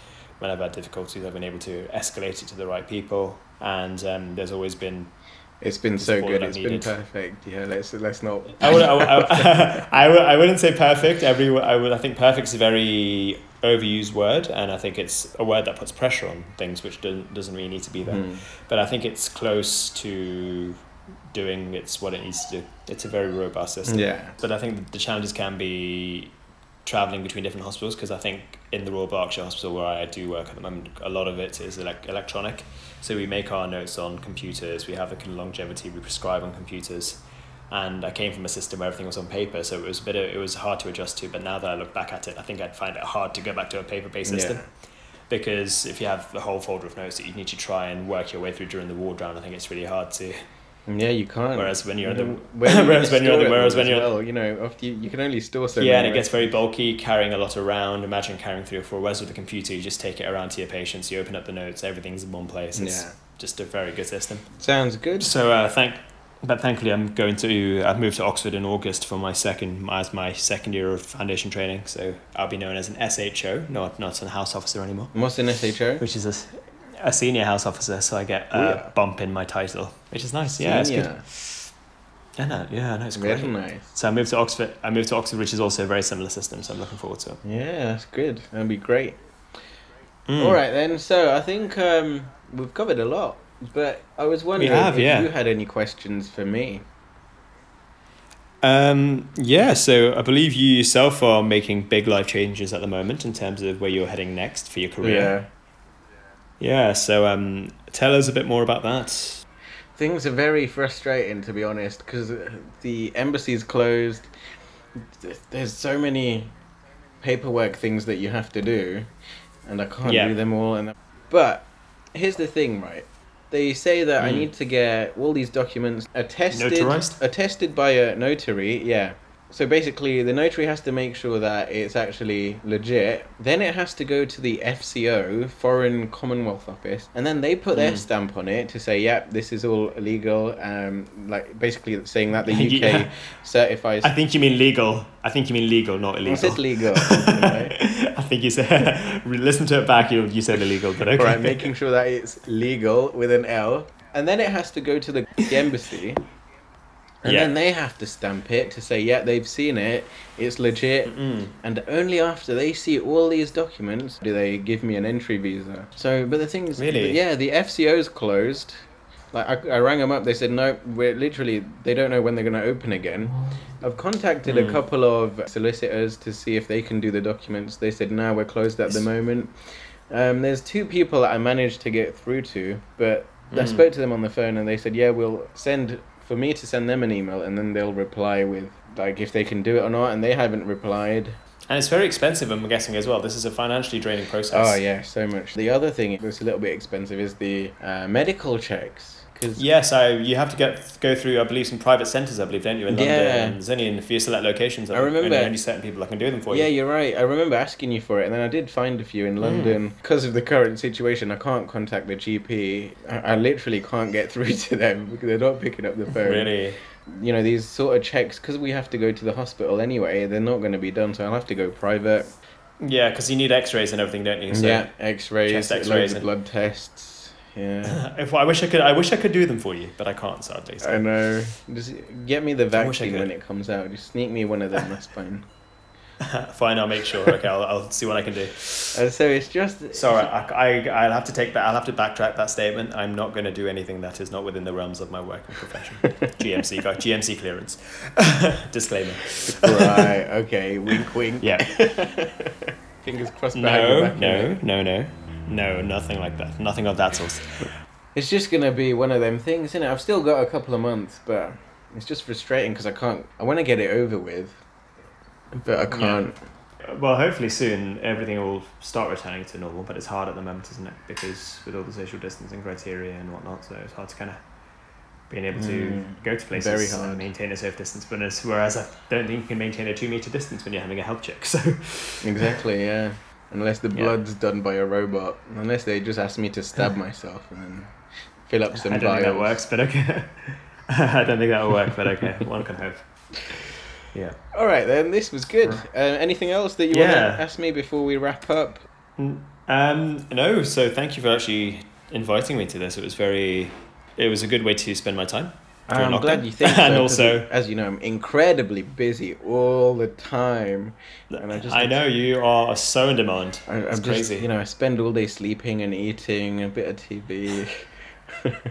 When I've had difficulties, I've been able to escalate it to the right people, and um, there's always been it's been so good. It's I've been perfect. Yeah, let's let's not. I would, I, would- I, would- I, would, I wouldn't say perfect. Every I would I think perfect is a very overused word, and I think it's a word that puts pressure on things which doesn't doesn't really need to be there. Hmm. But I think it's close to doing it's what it needs to do. It's a very robust system. Yeah. But I think the challenges can be traveling between different hospitals because I think in the Royal Berkshire Hospital where I do work at the moment, a lot of it is elec electronic. So we make our notes on computers. We have the kind of longevity we prescribe on computers. And I came from a system where everything was on paper, so it was a bit. Of, it was hard to adjust to. But now that I look back at it, I think I'd find it hard to go back to a paper-based system Yeah. because if you have the whole folder of notes that you need to try and work your way through during the ward round, I think it's really hard to. Yeah, you can't. Whereas when you're in the Where are you whereas when you're in the- whereas when you're- well, you know, after you, you can only store so yeah, and it gets very bulky, carrying a lot around. Imagine carrying three or four. Whereas with the computer, you just take it around to your patients. You open up the notes, everything's in one place. It's Yeah. just a very good system. Sounds good. So uh, thank, but thankfully, I'm going to. I've moved to Oxford in August for my second as my second year of foundation training. So I'll be known as an SHO, not not an house officer anymore, What's an SHO? which is a, a senior house officer. So I get a Yeah. bump in my title, which is nice. Yeah, it's good. Yeah, no, yeah, no, it's great. Very nice. So I moved to Oxford. I moved to Oxford, which is also a very similar system. So I'm looking forward to it. Yeah, that's good. That'd be great. Mm. All right then. So I think um, we've covered a lot, but I was wondering have, if yeah. you had any questions for me. Um, yeah, so I believe you yourself are making big life changes at the moment in terms of where you're heading next for your career. Yeah, so um, tell us a bit more about that. Things are very frustrating, to be honest, because the embassy's closed. There's so many paperwork things that you have to do, and I can't Yeah. do them all. And but here's the thing, right? They say that I Mm. need to get all these documents attested, Notarized? attested by a notary. Yeah. So basically, the notary has to make sure that it's actually legit. Then it has to go to the FCO, Foreign Commonwealth Office, and then they put their Mm. stamp on it to say, "Yep, this is all illegal." Um, like basically saying that the UK Yeah. certifies. I think you mean legal. I think you mean legal, not I illegal. said legal. I think you said. listen to it back. You you said illegal, but okay. All right, making sure that it's legal with an L, and then it has to go to the embassy, and Yeah. then they have to stamp it to say, yeah, they've seen it, it's legit, Mm. and only after they see all these documents do they give me an entry visa. So, but the thing is, Really? yeah, the FCO's closed. Like I, I rang them up, they said no, we're literally they don't know when they're going to open again. I've contacted a Mm. couple of solicitors to see if they can do the documents. They said no, we're closed at the moment. Um, there's two people that I managed to get through to, but I Mm. spoke to them on the phone and they said, yeah, we'll send for me to send them an email and then they'll reply with like if they can do it or not, and they haven't replied. And it's very expensive, I'm guessing as well. This is a financially draining process. Oh yeah, so much. The other thing that's a little bit expensive is the uh, medical checks. Cause Yes, I you have to get go through. I believe some private centres. I believe, don't you, in London? Yeah. And there's only in a few select locations. I remember- only, only certain people that can do them for yeah, you. Yeah, you're right. I remember asking you for it, and then I did find a few in Mm. London. Because of the current situation, I can't contact the GP. I, I literally can't get through to them because they're not picking up the phone. Really. You know, these sort of checks, because we have to go to the hospital anyway, they're not going to be done, so I'll have to go private. Yeah, because you need X-rays and everything, don't you? So yeah, X-rays, chest loads X-rays of and- blood tests. Yeah. If I wish I could, I wish I could do them for you, but I can't sadly. I So. know. Just get me the I I vaccine when it comes out. Just sneak me one of them. That's fine. Fine, I'll make sure. Okay, I'll, I'll see what I can do. Uh, so it's just. Sorry, I, I, I'll have to take that. I'll have to backtrack that statement. I'm not going to do anything that is not within the realms of my working profession. GMC, GMC clearance. Disclaimer. right. Okay. Wink. Wink. Yeah. Fingers crossed. No, no, no, no, no, nothing like that. Nothing of that sort. It's just gonna be one of them things, isn't it? I've still got a couple of months, but it's just frustrating because I can't. I want to get it over with, but I can't. Well, hopefully soon everything will start returning to normal, but it's hard at the moment, isn't it? Because with all the social distancing criteria and whatnot, so it's hard to kind of being able to Mm, go to places very and maintain a safe distance. But whereas I don't think you can maintain a two meter distance when you're having a health check. So Exactly. Yeah. Unless the Yeah. blood's done by a robot. Unless they just ask me to stab myself and then fill up some I don't think that works, but okay. I don't think that will work, but okay, one can hope. Yeah. All right then. This was good. Uh, anything else that you Yeah. want to ask me before we wrap up? Um, no, so thank you for actually inviting me to this. It was very, it was a good way to spend my time. I'm glad lockdown. you think so. Also- as you know, I'm incredibly busy all the time. And I just- I know you are so in demand. I, I'm It's just, crazy. you know, I spend all day sleeping and eating, a bit of TV.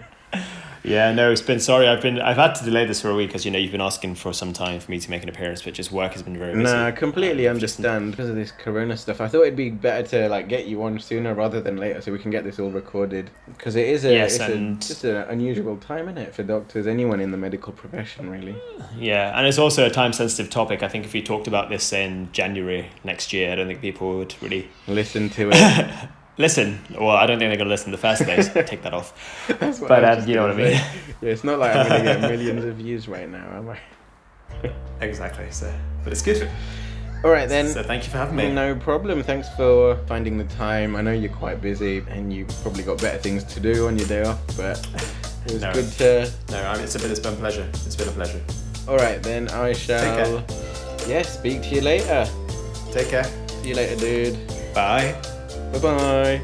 Yeah, no, it's been sorry. I've been I've had to delay this for a week, as you know. You've been asking for some time for me to make an appearance, but just work has been very busy. Nah, I completely Um, just- understand because of this Corona stuff. I thought it'd be better to like get you on sooner rather than later, so we can get this all recorded. Because it is a, Yes, it's a, just an unusual time, in it, for doctors, anyone in the medical profession, really. Yeah, and it's also a time sensitive topic. I think if we talked about this in January next year, I don't think people would really Listen to it. listen. Well, I don't think they're going to listen in the first place. Take that off. But um, you know what I mean. Yeah, it's not like I'm gonna get millions of views right now, am I? exactly. So, but it's good. All right then. So thank you for having me. No problem. Thanks for finding the time. I know you're quite busy and you've probably got better things to do on your day off, but It was No. good to. No, I mean, it's, a bit, it's been a pleasure. It's been a pleasure. All right, then I shall. Yeah, speak to you later. Take care. See you later, dude. Bye. Bye bye.